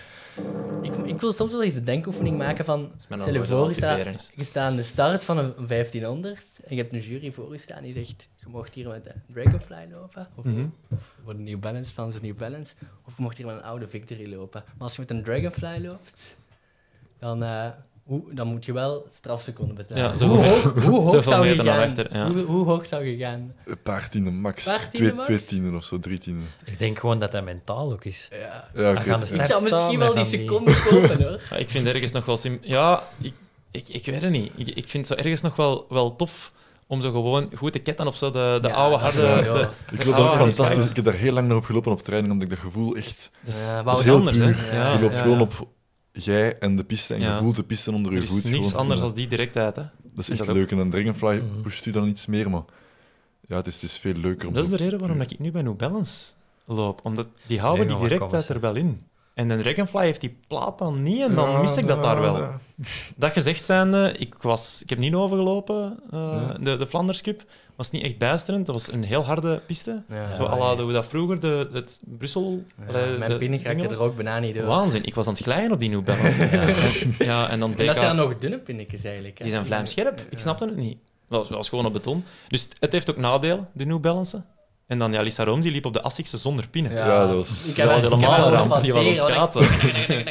Ik, ik wil soms wel eens de denkoefening maken van, stel je voor, je staat, aan de start van een 1500 en je hebt een jury voor je staan die zegt, je mocht hier met de Dragonfly lopen, of,
Mhm.
of de New Balance, van zo'n New Balance, of je mocht hier met een oude Victory lopen. Maar als je met een Dragonfly loopt, dan, eh, hoe, dan moet je wel strafseconden betalen.
Ja,
hoe
zoveel-
hoog, hoe hoog zou je gaan?
achter, ja.
Hoe, hoe hoog zou je gaan?
Een paar tienden max.
Paar
twee,
max?
twee tienden of zo, drie tienden.
Ik denk gewoon dat dat mentaal ook is.
Ja.
Ja,
Dan
oké.
gaan de
Ik
start
zou
staan
misschien wel die
van die-
seconden kopen hoor.
Ja, ik vind ergens nog wel... Sim ja, ik, ik, ik weet het niet. Ik, ik vind het zo ergens nog wel, wel tof om zo gewoon goed te ketten op zo de, de
Ja,
oude harde...
wel-
de-
Ik loop daar fantastisch. Ik heb daar heel lang naar op gelopen op training, omdat ik dat gevoel echt...
dat is,
Ja,
dat
wou
is
het
anders, hè?
puur.
Ja,
je loopt
ja,
gewoon
ja.
op jij en de piste en
Ja.
je voelt de piste onder je
Er is niks
gewoon.
anders dan die directheid, hè.
Dat is
En
echt
dat
leuk. En een Dragonfly
Mhm.
pusht u dan iets meer, maar ja, het is, het is veel leuker om
Dat is de reden waarom ik nu bij New Balance loop. Omdat die houden die directheid er wel in. En de Dragonfly heeft die plaat dan niet en dan
Ja,
mis ik dat daar wel.
ja.
Dat gezegd zijnde, ik, was, ik heb niet overgelopen, eh,
Ja.
de, de Flanders Cup. was niet echt bijsterend. Dat was een heel harde piste.
Ja,
Zo à la hoe dat vroeger de, het Brussel...
Mijn
de-
raakte
was.
er ook bijna niet door.
Waanzin. Ik was aan het glijden op die New Balance. ja. En, ja, en dan
En dat zijn nog dunne pinnetjes eigenlijk. hè.
Die zijn vlijmscherp. Ik snapte het niet. Dat was, was gewoon op beton. Dus het- het heeft ook nadelen, de New Balance. En dan, ja, Lisa Room, die liep op de Assicse zonder pinnen.
Ja, dat was-
Dat helemaal een ramp. Die was aan het
passeren,
schaatsen.
hoor.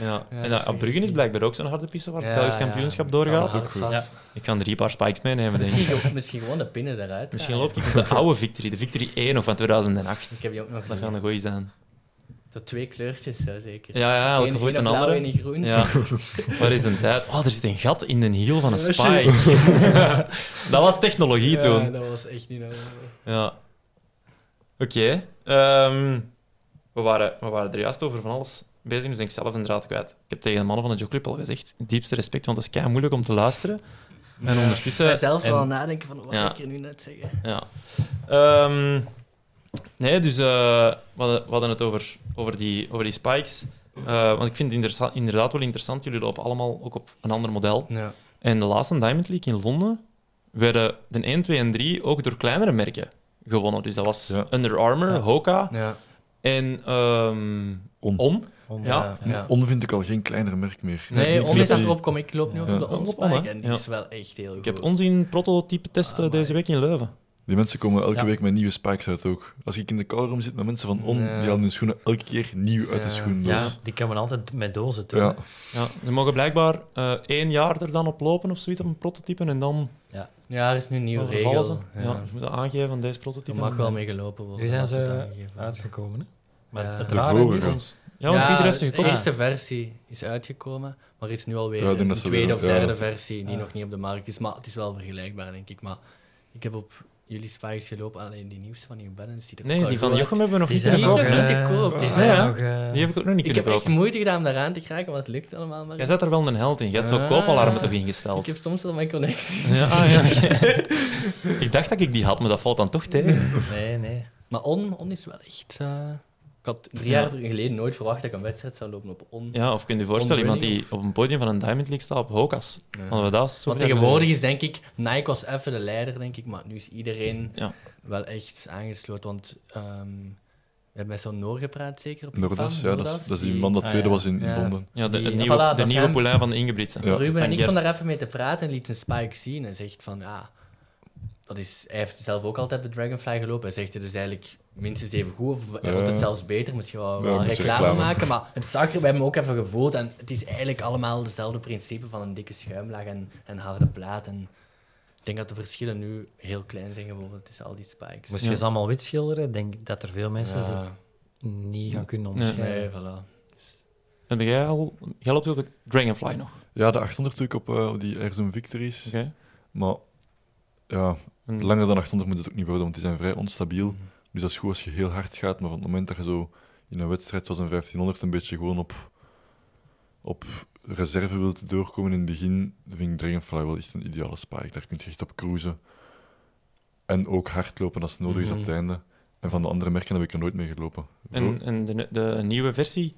Ja.
Ja,
en
dat
ja,
is
op Bruggen is blijkbaar ook zo'n harde piste waar het
Ja,
Belgisch
ja.
kampioenschap
Ja,
doorgaat.
dat ook
Ja.
Ik ga drie paar spikes meenemen, denk ik.
Misschien, gewoon- misschien gewoon de pinnen eruit.
Misschien loop ik op de oude Victory, de Victory 1 nog van 2008.
Ik heb die ook nog
Dat gaat een goeie zijn.
Zo twee kleurtjes, hè, zeker.
Ja, ja, elke
één
een andere.
één groen.
Ja. Waar is de tijd? Oh, er zit een gat in de hiel van een
Ja,
spike. dat was technologie
Ja,
toen.
dat was echt niet normaal.
Ja. Oké. ehm, we, waren, we waren er juist over van alles bezig, dus ben ik zelf een draad kwijt. Ik heb tegen de mannen van de Jogclub al gezegd, diepste respect, want het is kei moeilijk om te luisteren. En ondertussen...
Maar zelf
en-
wel nadenken van wat
Ja.
ik er nu net zeggen.
Ja. Ehm, nee, dus eh, we, hadden, we hadden het over, over, die, over die spikes. Eh, want ik vind het inderdaad wel interessant. Jullie lopen allemaal ook op een ander model.
Ja.
En de laatste Diamond League in Londen werden de 1, 2 en 3 ook door kleinere merken gewonnen. Dus dat was
Ja.
Under Armour,
Ja.
Hoka
Ja.
en ehm
On.
On.
Om-
Ja.
ja.
On vind ik al geen kleiner merk meer.
Nee, om
weet
is
dat-
dat erop kom. Ik loop nu op de
Op On,
en die
Ja.
is wel echt heel goed.
Ik heb ons in prototype testen
Ah,
deze week in Leuven.
Die mensen komen elke
Ja.
week met nieuwe spikes uit ook. Als ik in de koudroom zit met mensen van On,
Ja.
die halen hun schoenen elke keer nieuw uit de
Ja.
schoendoos.
Ja, die komen altijd met dozen toe.
Ja.
Ja, ze mogen blijkbaar eh, één jaar er dan op lopen of zoiets op een prototype en dan
Ja, er is nu een nieuwe regel.
ze.
Ja.
Ja. ze moeten aangeven van deze
Er
prototype.
mag wel mee gelopen worden.
Nu zijn ze uitgekomen. Hè? Maar
Ja.
het rare
vorige.
is...
Ja, want Pieter heeft ze
de eerste versie is uitgekomen, maar er is nu alweer
Ja,
een tweede of
ja.
derde versie die
Ja.
nog niet op de markt is. Maar het is wel vergelijkbaar, denk ik. Maar ik heb op jullie spikes gelopen, alleen die nieuwste van New Balance ziet er ook
Nee, die van Jochem hebben we nog
Die
niet
zijn
kunnen
nog
kopen.
niet
hè?
te koop.
Die zijn
ja.
nog... eh,
Die heb ik ook nog niet
Ik
kunnen
heb echt
kopen.
moeite gedaan om daaraan te geraken, maar het lukt allemaal maar.
Jij zet er wel een held in. Je hebt zo
Ah.
koopalarmen toch
Ik
ingesteld.
heb soms wel mijn connectie.
Ja, ah, ja. ik dacht dat ik die had, maar dat valt dan toch tegen.
Nee, nee.
Maar On, on is wel echt... eh, ik had drie
Ja.
jaar geleden nooit verwacht dat ik een wedstrijd zou lopen op On.
Ja, of kun je je voorstellen, iemand die op een podium van een Diamond League staat op Hokas.
Ja.
Dat zo
Want
ver
tegenwoordig is denk ik, Nike was even de leider, denk ik, maar nu is iedereen
Ja.
wel echt aangesloten. Want ehm, we hebben met zo'n Noor gepraat, zeker? Op
Noordas, ja, dat is,
Noordas,
dat is die man dat
Ah,
tweede
ja.
was in, in
Ja.
Londen.
Ja, de,
Die-
het
voilà,
nieuwe, de nieuwe poulain van de.
Ja.
Ruben en,
En
ik
Gert.
van daar even mee te praten en liet een Spike zien en zegt van, ja, dat is, hij heeft zelf ook altijd de Dragonfly gelopen. Hij zegt het is eigenlijk minstens even goed, of hij het zelfs beter, misschien wel,
Ja,
reclame,
reclame.
maken, maar het zag er, we hebben hem ook even gevoeld en het is eigenlijk allemaal hetzelfde principe van een dikke schuimlaag en, en harde plaat. En ik denk dat de verschillen nu heel klein zijn geworden tussen al die spikes.
Moest je ze allemaal wit schilderen, denk ik dat er veel mensen ze niet gaan kunnen onderscheiden.
Nee, voilà.
En jij al... Jij loopt ook het Dragonfly nog.
Ja, de 800 druk op, eh, op die Airzone Victories.
Oké.
Maar ja,
En-
langer dan 800 moet het ook niet worden, want die zijn vrij onstabiel.
Mhm.
Dus dat is goed als je heel hard gaat, maar van het moment dat je zo in een wedstrijd zoals een 1500 een beetje gewoon op, op reserve wilt doorkomen in het begin, vind ik Dragonfly wel echt een ideale spike. Daar kun je echt op cruisen. En ook hardlopen als het nodig is op het
Mhm.
einde. En van de andere merken heb ik er nooit mee gelopen.
En, en de, de nieuwe versie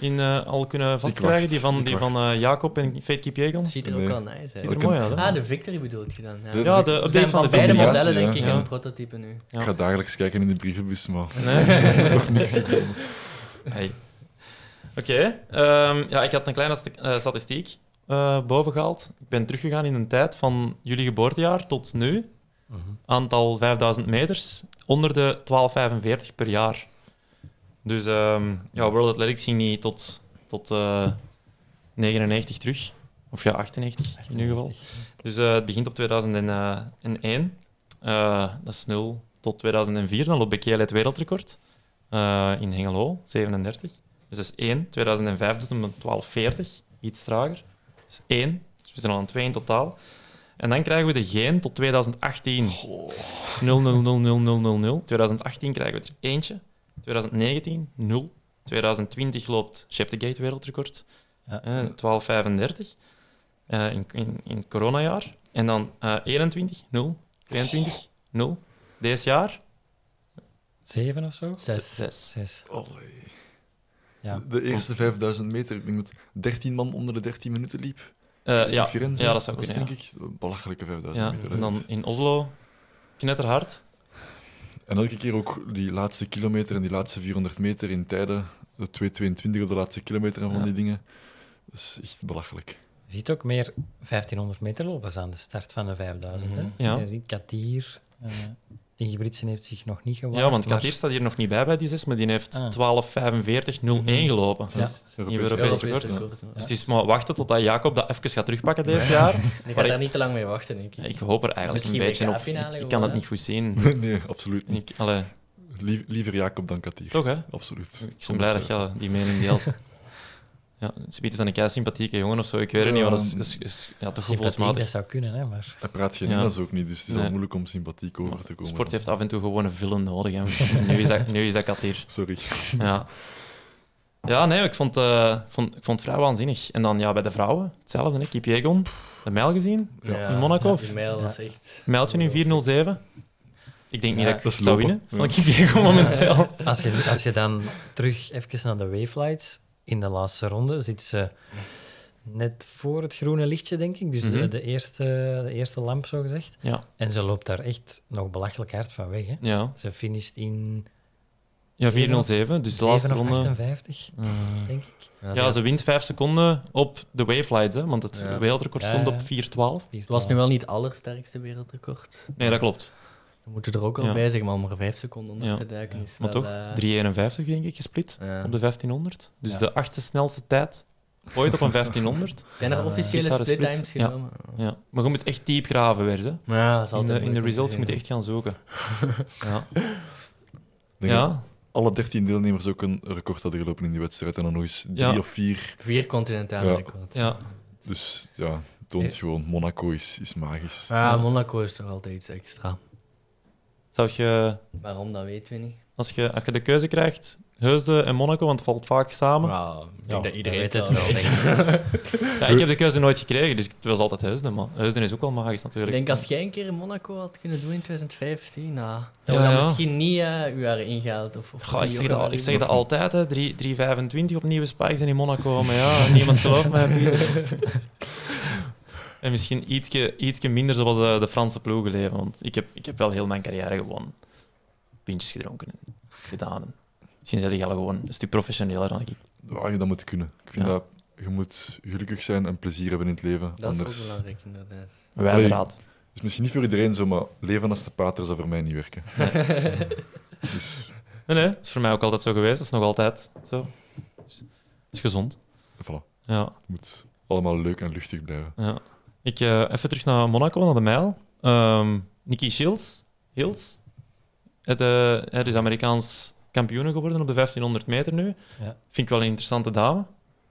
in, eh, al kunnen vastkrijgen,
wacht,
die van, die
wacht.
van eh, Jacob en Fate
ziet er
Nee.
ook wel nice uit.
Ziet er mooi uit, hè?
Ah, de Victory bedoelt je dan? Ja,
de
We
update
zijn
van
van
de
beide
Victory.
modellen, denk ik,
Ja.
een prototype nu.
Ja.
Ik ga dagelijks kijken in de brievenbus, maar
Nee?
nog niks gekomen.
Hey. Oké, ehm, ja, ik had een kleine st- eh, statistiek eh boven gehaald. Ik ben teruggegaan in een tijd van jullie geboortejaar tot nu.
Mhm.
Aantal 5000 meters, onder de 1245 per jaar. Dus ehm, ja, World Athletics ging niet tot, tot eh, 99 terug. Of ja, 98 in ieder geval. Dus eh, het begint op 2001. Eh, dat is 0 tot 2004. Dan loopt Bekele het wereldrecord eh, in Hengelo, 37. Dus dat is 1. 2005 doet hem een 1240, iets trager. Dus 1. Dus we zijn al aan 2 in totaal. En dan krijgen we de geen tot 2018. 0000000. 2018 krijgen we er eentje. 2019, 0. 2020 loopt Gate wereldrecord.
Ja.
Eh, 12,35 eh, in, in, in het coronajaar. En dan eh 21, 0. 22, 0. Deze jaar,
Zeven of zo?
Zes.
6.
Zes.
Allee.
Ja.
De eerste 5000 meter, ik denk dat 13 man onder de 13 minuten liep.
Eh,
in
ja,
Firenze,
ja, dat zou kunnen.
denk ik. Een belachelijke 5000
Ja.
meter.
En dan in Oslo, knetterhard.
En elke keer ook die laatste kilometer en die laatste 400 meter in tijden. De 2,22 op de laatste kilometer en van
Ja.
die dingen. Dat is echt belachelijk.
Je ziet ook meer 1500 meter lopers aan de start van de 5000. hè.
Mhm.
Dus
Ja.
Je ziet Katir. Eh Ingebrigtsen heeft zich nog niet gewaagd.
Ja, want
maar-
Katir staat hier nog niet bij bij die zes, maar die heeft
Ah.
12.45.01 gelopen.
Ja.
Nieuwe
Europese
Europese
record, ja.
Dus het is maar wachten totdat Jacob dat even gaat terugpakken deze jaar.
Ik
Maar
ga
ik-
daar niet te lang mee wachten, denk ik.
Ik hoop er eigenlijk
Misschien
een beetje op. Ik, ik kan het niet goed zien.
nee, absoluut niet.
Ik, allee,
Lief- liever Jacob dan Katir.
toch, hè?
Absoluut.
Ik ben blij dat je die mening deelt. Ja, Spiet is dan een kei sympathieke jongen of zo, ik weet het
Ja,
niet, maar dat is, is, is ja, toch
Sympathiek, dat
gevoelsmatig.
zou kunnen, hè, maar...
Hij praat geen
Ja.
Ook niet, dus het is
Nee.
al moeilijk om sympathiek over te komen.
Sport heeft af en toe gewoon een villain nodig. Hè. Nu, is dat, nu is dat Katir.
Sorry.
Ja. Ja, nee, ik vond, eh, vond, ik vond het vrij waanzinnig. En dan ja, bij de vrouwen, hetzelfde. hè. Kipjegon, de mijl gezien.
Ja.
In Monaco?
Die mijl was echt...
Mijltje in 407. Ik denk niet
Ja,
dat ik
dat
zou
lopen.
winnen van
Ja.
Kipjegon momenteel.
Als je, als je dan terug even naar de wavelights, in de laatste ronde zit ze net voor het groene lichtje, denk ik. Dus de,
Mhm.
de, eerste, de eerste lamp, zo gezegd.
Ja,
En ze loopt daar echt nog belachelijk hard van weg. Hè.
ja.
Ze finisht in
ja 407. Dus de
7
laatste ronde.
58,
eh,
denk ik.
ja, ze wint vijf seconden op de wavelights, hè, want het
Ja.
wereldrecord
Ja,
stond
ja.
op 412.
Het was nu wel niet het allersterkste wereldrecord.
Nee, dat klopt.
Dan moeten er ook al
Ja.
bij zijn, maar om er vijf seconden onder
Ja.
te duiken is
Maar
wel...
toch,
eh,
351 denk ik gesplit
ja.
op de 1500. Dus
Ja.
de achtste snelste tijd ooit op een 1500.
Zijn er officiële split times genomen?
Ja. Maar je moet echt diep graven weer. Hè.
Ja,
In,
altijd
de, in de results moet je echt gaan zoeken. Ja.
Ik denk dat
ja,
alle 13 deelnemers ook een record hadden gelopen in die wedstrijd. En dan nog eens drie
Ja.
of vier.
Vier continentale
Ja.
records.
ja.
Dus ja, toont gewoon, Monaco is, is magisch.
Ja,
Ja.
Monaco is toch altijd iets extra.
Zou je,
Waarom, dat weten we niet.
als je, als je de keuze krijgt, Heusden en Monaco, want het valt vaak samen.
Ja, ik denk dat iedereen
weet
het wel weet.
Ja, ik heb de keuze nooit gekregen, dus het was altijd Heusden. Maar Heusden is ook wel magisch
Ik
natuurlijk.
denk als jij een keer in Monaco had kunnen doen in 2015, nou,
Ja,
dan
ja.
misschien niet eh u waren ingehaald. Of, of
Goh, ik, zeg dat, ik zeg dat altijd, hè. 3 3,25 op nieuwe spikes in Monaco. Maar ja, niemand gelooft mij, Pieter. En misschien ietsje, ietsje minder zoals de, de Franse ploegen leven. Want ik heb, ik heb wel heel mijn carrière gewoon pintjes gedronken en gedaan. En Misschien zijn die gewoon een stuk professioneler dan ik.
Ja, dat moet kunnen. Ik vind
Ja.
dat je moet gelukkig zijn en plezier hebben in het leven.
Dat is ook
Anders
belangrijk, inderdaad.
Wijze raad.
is misschien niet voor iedereen zo, maar leven als de pater zou voor mij niet werken. dus
Nee, nee, dat is voor mij ook altijd zo geweest. Dat is nog altijd zo. Dus Het is gezond.
voilà,
Ja.
het moet allemaal leuk en luchtig blijven.
Ja. Ik, eh, even terug naar Monaco, naar de mijl. Ehm Nikki Shields, Hills, het, eh, hij is Amerikaans kampioen geworden op de 1500 meter nu.
Ja.
Vind ik wel een interessante dame.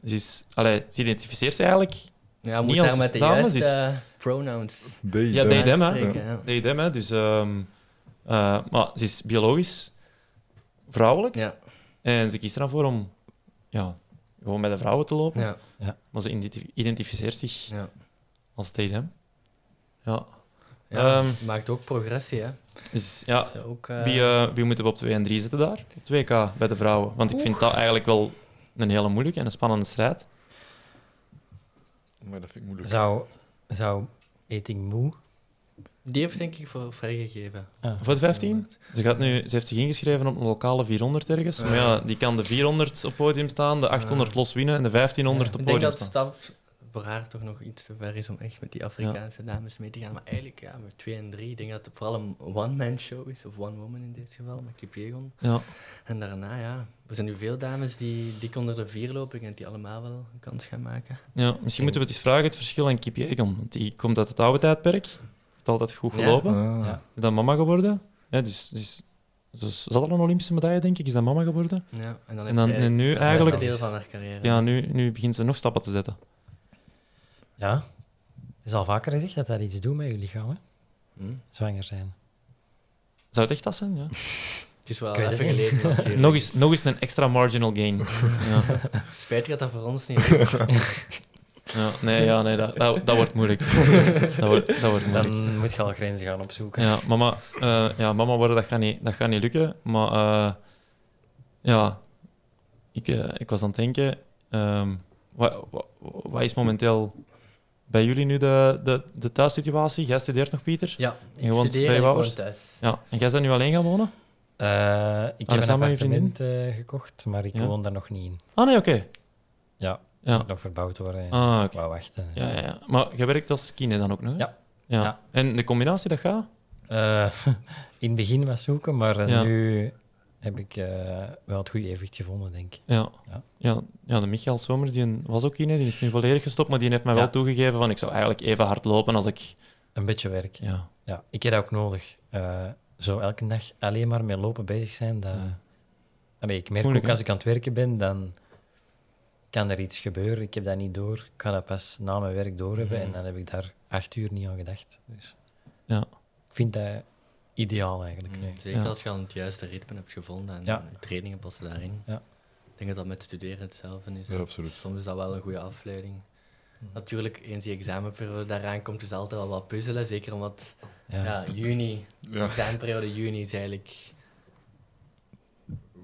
Ze, is, allee, ze identificeert zich eigenlijk,
Ja,
Niet
moet daar
als
met de juiste eh, pronouns
They,
Ja, they, them, hè.
ja.
hem, hè. Dus, ehm, eh, maar ze is biologisch vrouwelijk.
Ja,
En ze kiest er dan voor om ja, gewoon bij de vrouwen te lopen.
ja,
Maar ze identif- identificeert zich
ja.
Als them. Ja.
ja
Ehm,
maakt ook progressie, hè.
Dus, ja,
Is Ook, eh,
Wie, eh, wie moeten we op 2 en 3 zetten daar? Op 2K bij de vrouwen. Want ik vind dat eigenlijk wel een hele moeilijke en een spannende strijd.
Maar dat vind ik moeilijk.
Zou, zou Eating Moe...
Die heeft denk ik voor vrijgegeven.
Ah,
Voor de 15? Ze, gaat nu, ze heeft zich ingeschreven op een lokale 400 ergens. Maar ja, die kan de 400 op podium staan, de 800 los winnen en de 1500 op
Ik denk
podium
dat de
staan.
stap voor haar toch nog iets te ver is om echt met die Afrikaanse dames mee te gaan. Maar eigenlijk, ja, met 2 en 3, ik denk dat het vooral een one-man show is, of one-woman in dit geval, met Kipjegon.
Ja.
En daarna, ja, er zijn nu veel dames die dik onder de vier lopen en die allemaal wel een kans gaan maken.
ja, misschien moeten we het eens vragen, het verschil in Kip Jegon. Want die komt uit het oude tijdperk. Heeft altijd goed
Ja.
gelopen.
Ah.
Ja.
Is dan mama geworden. Ja, dus, dus, dus ze had al een Olympische medaille, denk ik. Is dan mama geworden.
Ja, en dan,
En dan-
heeft zij
en nu
het
eigenlijk-
deel van haar carrière.
Ja, nu, nu begint ze nog stappen te zetten.
Ja. is al vaker gezegd dat dat iets doet met je lichaam, hè?
Hm?
zwanger zijn.
Zou het echt dat zijn? Ja.
Het is wel
Ik het
even geleden natuurlijk.
nog, eens, nog eens een extra marginal gain. ja.
Spijt dat dat voor ons niet is.
Ja, nee, ja, nee dat, dat, dat wordt moeilijk. Dat wordt, dat wordt moeilijk.
Dan moet je al grenzen gaan opzoeken.
Ja, mama, eh, ja, mama worden, dat gaat niet, dat gaat niet lukken. Maar eh, ja, ik, eh, ik was aan het denken, ehm, wat, wat, wat is momenteel bij jullie nu de, de, de thuissituatie? Jij studeert nog, Pieter?
Ja, ik
Je woont
studeer
bij
en woon thuis.
Ja. En jij bent nu alleen gaan wonen?
Eh, ik heb een appartement eh, gekocht, maar ik
Ja.
woon daar nog niet in.
Ah, nee, oké.
Ja,
Ja.
moet nog verbouwd worden. en
Ah, oké.
wachten.
Ja, ja, ja. Maar jij werkt als kine dan ook nog? hè?
Ja.
ja. En de combinatie, dat gaat?
Eh, in het begin was zoeken, maar nu heb ik eh, wel het goede evenwicht gevonden, denk ik.
Ja.
Ja.
Ja. Ja, de Michael Somers die was ook kine, die is nu volledig gestopt, maar die heeft mij
Ja.
wel toegegeven van ik zou eigenlijk even hard lopen als ik...
Een beetje werk.
Ja.
Ja, ik heb dat ook nodig. Eh, zo elke dag alleen maar met lopen bezig zijn. Dat...
Ja.
Allee, ik merk
Moeilijk,
ook als ik aan het werken ben, dan kan er iets gebeuren. Ik heb dat niet door. Ik ga dat pas na mijn werk doorhebben en dan heb ik daar acht uur niet aan gedacht. Dus
Ja.
ik vind dat ideaal eigenlijk.
Mm, Zeker
Ja.
als je aan het juiste ritme hebt gevonden en
Ja.
je trainingen passen daarin.
Ja.
Ik denk dat dat met studeren hetzelfde is.
Ja, absoluut.
Soms is dat wel een goede afleiding. Natuurlijk, eens die examenperiode daaraan komt, is het altijd wel wat puzzelen. Zeker omdat
Ja.
ja. juni,
Ja.
examenperiode juni is eigenlijk.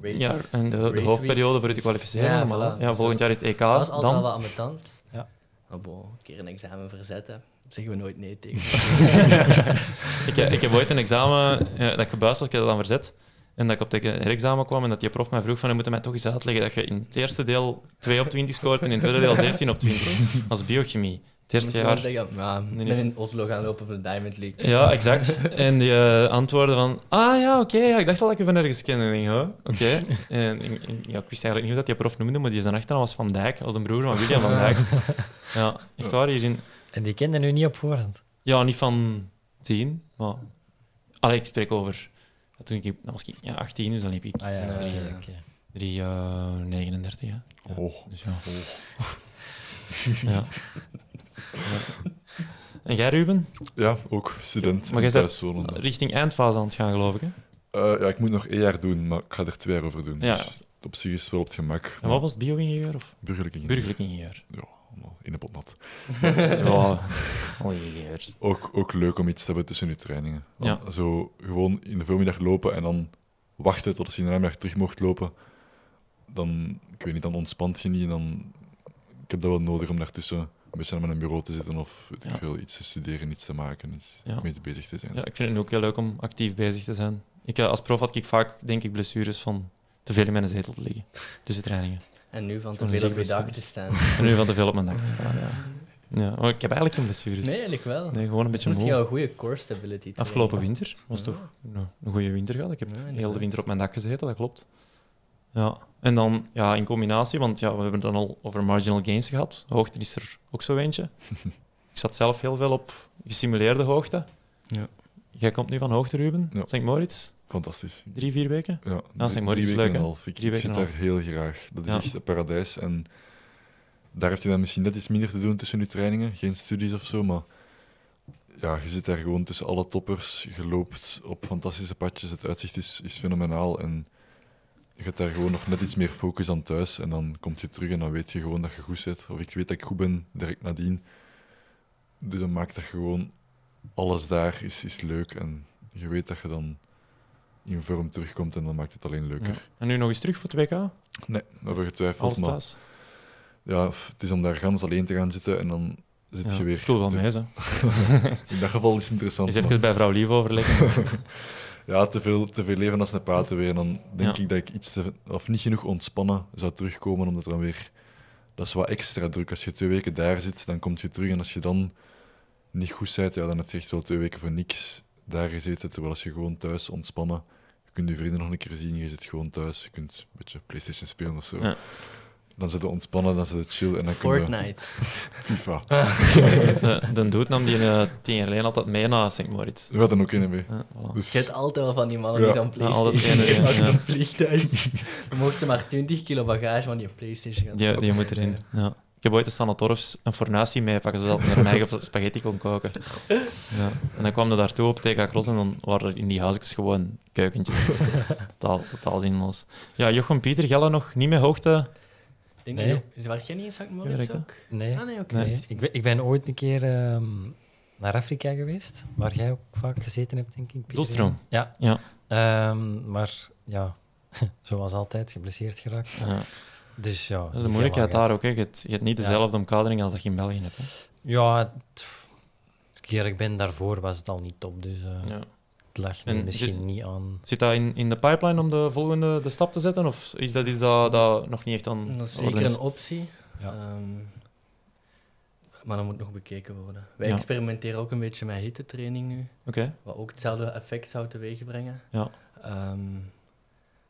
Race.
Ja, en de, de hoofdperiode voor je te kwalificeren.
Ja,
allemaal, hè.
voilà.
ja,
Dus
volgend jaar is het EK.
dat is altijd wel wat ambetant.
Ja.
Maar bon, een keer een examen verzetten, zeggen we nooit nee tegen.
ik, ik heb ooit een examen eh, dat ik gebuist was, ik heb dat dan verzet. En dat ik op het herexamen kwam en dat die prof mij vroeg van, je moet mij toch eens uitleggen dat je in het eerste deel 2 op 20 scoort en in het tweede deel 17 op 20. Dat is biochemie. Het eerste jaar...
Zeggen, ja, ik ben in Oslo gaan lopen voor de Diamond League.
Ja, exact. En die eh, antwoordde van, ah ja, oké, ja, ik dacht al dat ik je van ergens kende. En oké. En ik, ik- ja, ik wist eigenlijk niet hoe dat die prof noemde, maar die zijn achternaam was Van Dijk, als een broer van William Van Dijk. Ja, echt waar, hierin.
En die kende nu niet op voorhand.
Ja, niet van zien, maar... Allee, ik spreek over... ja, Toen ik, dat was ik ja, 18, dus dan liep ik
Ah ja,
Ja,
oké,
ja.
oké.
3, eh 39, hè.
Oh,
Dus ja. ja. Ja. En jij, Ruben?
ja, ook student.
Maar jij bent richting eindfase aan het gaan, geloof ik, hè?
Eh, ja, ik moet nog één jaar doen, maar ik ga er twee jaar over doen.
Ja.
Dus op zich is het wel op het gemak.
En wat was het, bio-ingenieur of
Burgerlijk ingenieur.
burgerlijk ingenieur?
Ja, allemaal in de pot nat.
Ja, ingenieurs.
Ook, ook leuk om iets te hebben tussen je trainingen.
Ja.
Zo gewoon in de voormiddag lopen en dan wachten tot je in de namiddag terug mocht lopen. Dan, ik weet niet, dan ontspant je niet. En dan, ik heb dat wel nodig om daartussen een beetje aan mijn bureau te zitten of weet ik
Ja.
veel, iets te studeren, iets te maken, iets
Ja.
mee bezig te zijn.
Ja, ik vind het ook heel leuk om actief bezig te zijn. Ik, eh, als prof had ik vaak, denk ik, blessures van te veel in mijn zetel te liggen. Tussen trainingen.
En nu van te veel op je dak te staan.
En nu van te veel op mijn dak te staan, ja. ja. Maar ik heb eigenlijk geen blessures.
Nee, eigenlijk wel.
Nee, gewoon een beetje
Soms heb je
moe.
een goede core stability.
Afgelopen winter was
Ja.
toch een, een goede winter gehad. Ik heb
Ja,
heel de winter op mijn dak gezeten, dat klopt. Ja. En dan ja, in combinatie, want ja, we hebben het dan al over marginal gains gehad. Hoogte is er ook zo eentje. ik zat zelf heel veel op gesimuleerde hoogte.
Ja.
Jij komt nu van hoogte, Ruben.
Ja.
St. Moritz,
Fantastisch.
drie, vier weken.
Ja, drie-
Moritz is
drie
leuk,
weken een half. Ik, ik zit daar heel graag. Dat is
Ja.
echt een paradijs. En daar heb je dan misschien net iets minder te doen tussen je trainingen. Geen studies of zo, maar ja, je zit daar gewoon tussen alle toppers. Je loopt op fantastische padjes. Het uitzicht is, is fenomenaal. En je hebt daar gewoon nog net iets meer focus aan thuis. En dan kom je terug en dan weet je gewoon dat je goed zit. Of ik weet dat ik goed ben, direct nadien. Dus dan maakt dat gewoon alles daar is, is leuk. En je weet dat je dan in vorm terugkomt en dan maakt het alleen leuker.
Ja. En nu nog eens terug voor het WK?
Nee, we getwijfeld. Maar ja, het is om daar gans alleen te gaan zitten en dan zit
Ja,
je weer.
Wel
te-
mee.
In dat geval is het interessant.
Eens
maar-
even bij vrouw Lief overleggen.
ja, te veel, te veel leven als een praten weer. En dan denk
Ja.
ik dat ik iets te, of niet genoeg ontspannen zou terugkomen, omdat er dan weer. Dat is wat extra druk. Als je twee weken daar zit, dan kom je terug. En als je dan niet goed bent, ja, dan heb je echt wel twee weken voor niks daar gezeten. Terwijl als je gewoon thuis ontspannen, kunt je vrienden nog een keer zien, je zit gewoon thuis, je kunt een beetje PlayStation spelen of zo.
Ja.
Dan zit je ontspannen, dan zit je chill en dan je
Fortnite.
FIFA.
de, de doet nam die uh, tien jaar geleden altijd mee naar St. Moritz.
We hadden ook in mee.
Ja, voilà.
Dus
Je hebt altijd wel van die mannen
Ja.
die zo'n
altijd
PlayStation
ja.
op een vliegtuig. Dan mogen ze maar 20 kilo bagage van die PlayStation gaan
Die, die moet erin. Ja. Ik heb ooit een Sanatorfs een fornuis zien meepakken, zodat ik mijn eigen spaghetti kon koken. Ja. En dan kwam er daartoe op TK Cross en dan waren er in die huisjes gewoon keukentjes. Dus totaal, totaal zinloos. Ja, Jochem Pieter, Gelle nog niet met hoogte.
Denk
Nee.
je, was jij niet in St. Moritz ook?
Nee.
Ah, nee, oké.
Nee,
ik, ben, ik ben ooit een keer ehm, naar Afrika geweest, waar jij ook vaak gezeten hebt, denk ik. Pieter.
Doelstroom.
Ja.
Ja.
Ehm, maar ja, zoals altijd, geblesseerd geraakt.
Ja.
Dus ja.
Dat is de moeilijkheid daar ook. Hè. Je, hebt, je hebt niet
Ja.
dezelfde omkadering als dat je in België hebt. Hè.
Ja, als ik eerlijk ben, daarvoor was het al niet top. Dus eh,
Ja.
het lag me
En
misschien
zit-
niet aan.
Zit dat in, in de pipeline om de volgende de stap te zetten? Of is dat iets dat, dat nog niet echt aan
Dat is zeker
is?
een optie.
Ja.
Ehm, maar dat moet nog bekeken worden. Wij
Ja.
experimenteren ook een beetje met hittetraining nu.
Oké.
Wat ook hetzelfde effect zou teweegbrengen.
Ja.
Ehm,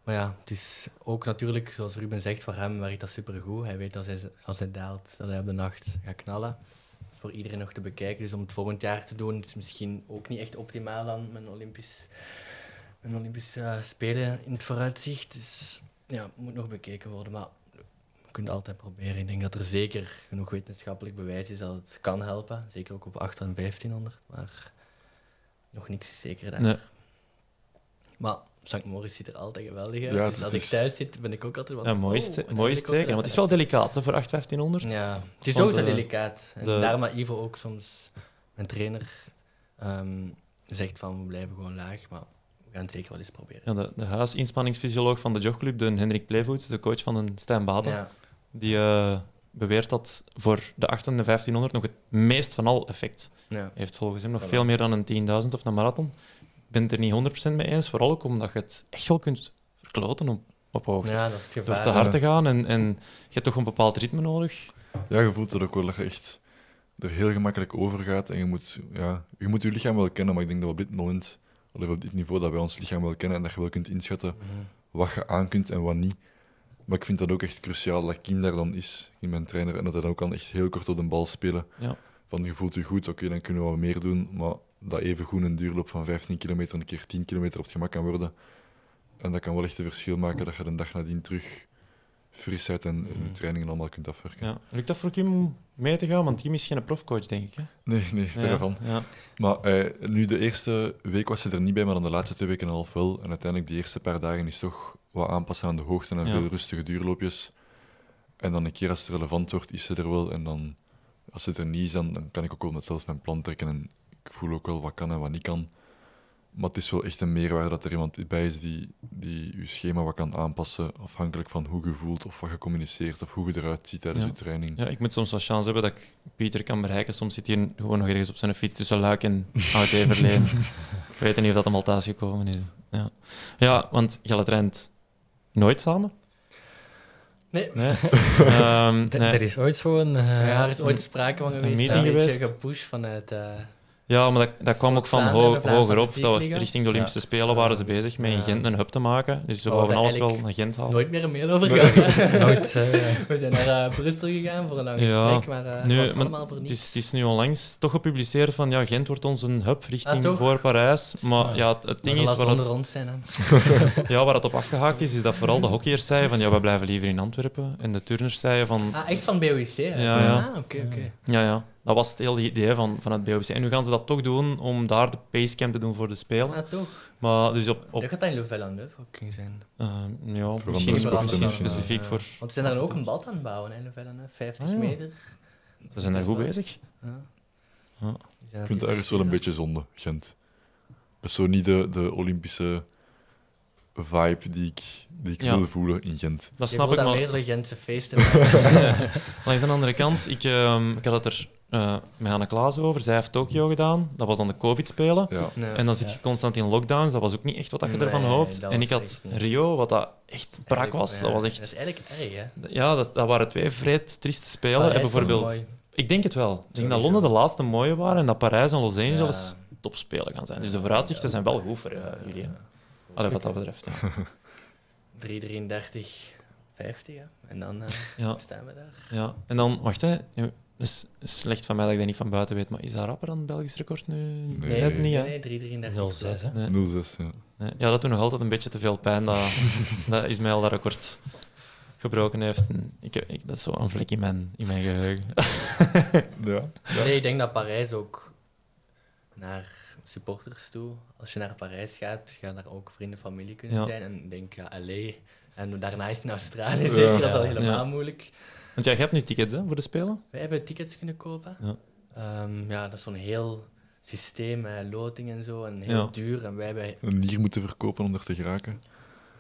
maar ja, het is ook natuurlijk, zoals Ruben zegt, voor hem werkt dat supergoed. Hij weet als hij, als hij daalt, dat hij op de nacht gaat knallen. Voor iedereen nog te bekijken. Dus om het volgend jaar te doen, is misschien ook niet echt optimaal dan met een Olympisch, een Olympisch eh, Spelen in het vooruitzicht. Dus ja, moet nog bekeken worden. Maar je kunt altijd proberen. Ik denk dat er zeker genoeg wetenschappelijk bewijs is dat het kan helpen. Zeker ook op 8 en 1500. Maar nog niks is zeker daar.
Nee.
Maar St. Moritz ziet er altijd geweldig uit.
Ja,
dus als
is-
ik thuis zit, ben ik ook altijd wel...
Ja, mooi is
oh,
het,
en
mooi
dan
is het
wil ik
zeker. Want het is wel delicaat hè, voor 8 1500.
Ja, het is ook zo delicaat. En
de-
daarom dat Ivo ook soms, mijn trainer, ehm, zegt van we blijven gewoon laag. Maar we gaan het zeker wel eens proberen.
Ja, de, de huisinspanningsfysioloog van de jogclub, de Hendrik Plevoets, de coach van een Stijn Baten,
Ja.
die eh, beweert dat voor de 8 en de 1500 nog het meest van al effect
Ja.
heeft volgens hem. Nog
Voilà.
veel meer dan een 10.000 of een marathon. Ik ben het er niet 100% mee eens, vooral ook omdat je het echt wel kunt verkloten op, op hoogte.
ja, dat is
Door te hard te gaan en, en je hebt toch een bepaald ritme nodig.
Ja, je voelt het ook wel dat je echt er heel gemakkelijk over gaat. En je moet, ja, je moet je lichaam wel kennen, maar ik denk dat we op dit moment, of op dit niveau, dat wij ons lichaam wel kennen en dat je wel kunt inschatten
Mhm.
wat je aan kunt en wat niet. Maar ik vind dat ook echt cruciaal dat Kim daar dan is, in mijn trainer, en dat hij dan ook kan echt heel kort op de bal spelen.
Ja.
Van je voelt je goed, oké, dan kunnen we wat meer doen, maar dat even goed een duurloop van 15 kilometer een keer 10 kilometer op het gemak kan worden. En dat kan wel echt een verschil maken dat je de dag nadien terug frisheid en, en je
Mhm.
trainingen allemaal kunt afwerken.
Ja. Lukt dat voor Kim mee te gaan? Want Kim is geen profcoach, denk ik. Hè?
Nee, nee, verre
Ja,
van.
Ja.
Maar eh, nu, de eerste week was ze er niet bij, maar dan de laatste twee weken en een half wel. En uiteindelijk, de eerste paar dagen is toch wat aanpassen aan de hoogte en
Ja.
veel rustige duurloopjes. En dan een keer als het relevant wordt, is ze er wel. En dan, als het er niet is, dan, dan kan ik ook wel met zelfs mijn plan trekken. En voel ook wel wat kan en wat niet kan. Maar het is wel echt een meerwaarde dat er iemand bij is die, die je schema wat kan aanpassen, afhankelijk van hoe je voelt, of wat je communiceert, of hoe je eruit ziet tijdens
Ja.
je training.
ja, ik moet soms wel chance hebben dat ik Pieter kan bereiken. Soms zit hij gewoon nog ergens op zijn fiets tussen Luik en Oud-Everleen. ik weet niet of dat hem al thuis gekomen is. Ja, ja want Jelle traint nooit samen.
Nee.
Nee. Ehm, nee.
Er is ooit zo'n... eh,
ja, er is ooit sprake van geweest.
meeting
een beetje
geweest.
gepusht vanuit... eh,
Ja, maar dat, dat kwam ook van
Vlaanderen,
ho
de Vlaamse
hoger op. Dat we richting de Olympische Spelen waren ze bezig met in. Gent een hub te maken. Dus ze
Oh,
wouden alles wel naar Gent halen.
nooit meer een mail over gehad.
Nooit. eh,
We zijn naar eh, Brussel gegaan voor een lang
Ja.
gesprek, maar eh
Nu,
het was
maar
allemaal voor
Het
niets.
is, het is nu onlangs toch gepubliceerd van ja, Gent wordt onze hub richting
Ah,
voor Parijs. Maar ja, het, het ding is waar
onder
het,
ons zijn. Hè.
ja, waar het op afgehaakt is, is dat vooral de hockeyers zeiden van ja, we blijven liever in Antwerpen. En de turners zeiden van
Ah, echt van BOIC? hè?
Ja, ja.
Ah, oké, oké.
ja, ja, dat was het hele idee van, van het BOC. En nu gaan ze dat toch doen om daar de basecamp te doen voor de Spelen.
Ah, toch?
Maar dus op, op
Dat gaat dan in Louvain-la-Neuve ook kunnen zijn.
eh, ja,
andere
misschien, misschien specifiek
Ja.
voor...
Want ze zijn daar ook een bad aan het bouwen, hè, Louvain-la-Neuve. 50
Ah, ja.
meter.
Ze zijn er goed bezig.
Ja.
Ja.
Ik vind het ergens wel een beetje zonde, Gent. Dat is zo niet de, de Olympische vibe die ik, die ik
Ja.
wil voelen in Gent.
Dat snap ik, maar...
meer de Gentse feesten.
Langs de andere kant, ik, ehm, ik had het er eh, met Klaas over. Zij heeft Tokio gedaan. Dat was dan de COVID-spelen.
Ja.
Ja.
En dan zit je constant in lockdowns. Dat was ook niet echt wat je ervan hoopt. En ik had
echt.
Rio, wat dat echt brak was.
Ja,
Dat was
Dat is
echt...
eigenlijk erg, hè?
Ja, dat, dat waren twee vreed trieste spelen.
Parijs
En bijvoorbeeld... Ik denk het wel. Ik denk dat. Londen de laatste mooie waren en dat Parijs en Los Angeles
Ja.
topspelen gaan zijn. Dus de vooruitzichten zijn wel goed voor eh, jullie. Allee, wat dat betreft. Ja.
333, 50, hè? En dan eh,
Ja,
staan we daar.
ja. En dan, wacht hè. Is slecht van mij dat ik dat niet van buiten weet, maar is dat rapper dan het Belgisch record nu?
Nee.
Net niet, hè?
Nee, 333.
06, hè?
Nee.
06, ja.
Nee. Ja, dat doet nog altijd een beetje te veel pijn. Dat, dat Ismaël dat record gebroken heeft. En ik, ik, dat is zo een vlek in mijn, in mijn geheugen.
Ja.
Nee, ik denk dat Parijs ook naar supporters toe. Als je naar Parijs gaat, gaan daar ook vrienden, familie kunnen
Ja.
zijn. En ik denk, ja, LA. En daarna is het in Australië zeker, dat is al helemaal
Ja.
moeilijk.
Want jij hebt nu tickets hè, voor de Spelen?
Wij hebben tickets kunnen kopen.
Ja.
Ehm, ja, dat is zo'n heel systeem met loting en zo. En heel
Ja.
duur. En wij hebben...
Een nier moeten verkopen om er te geraken.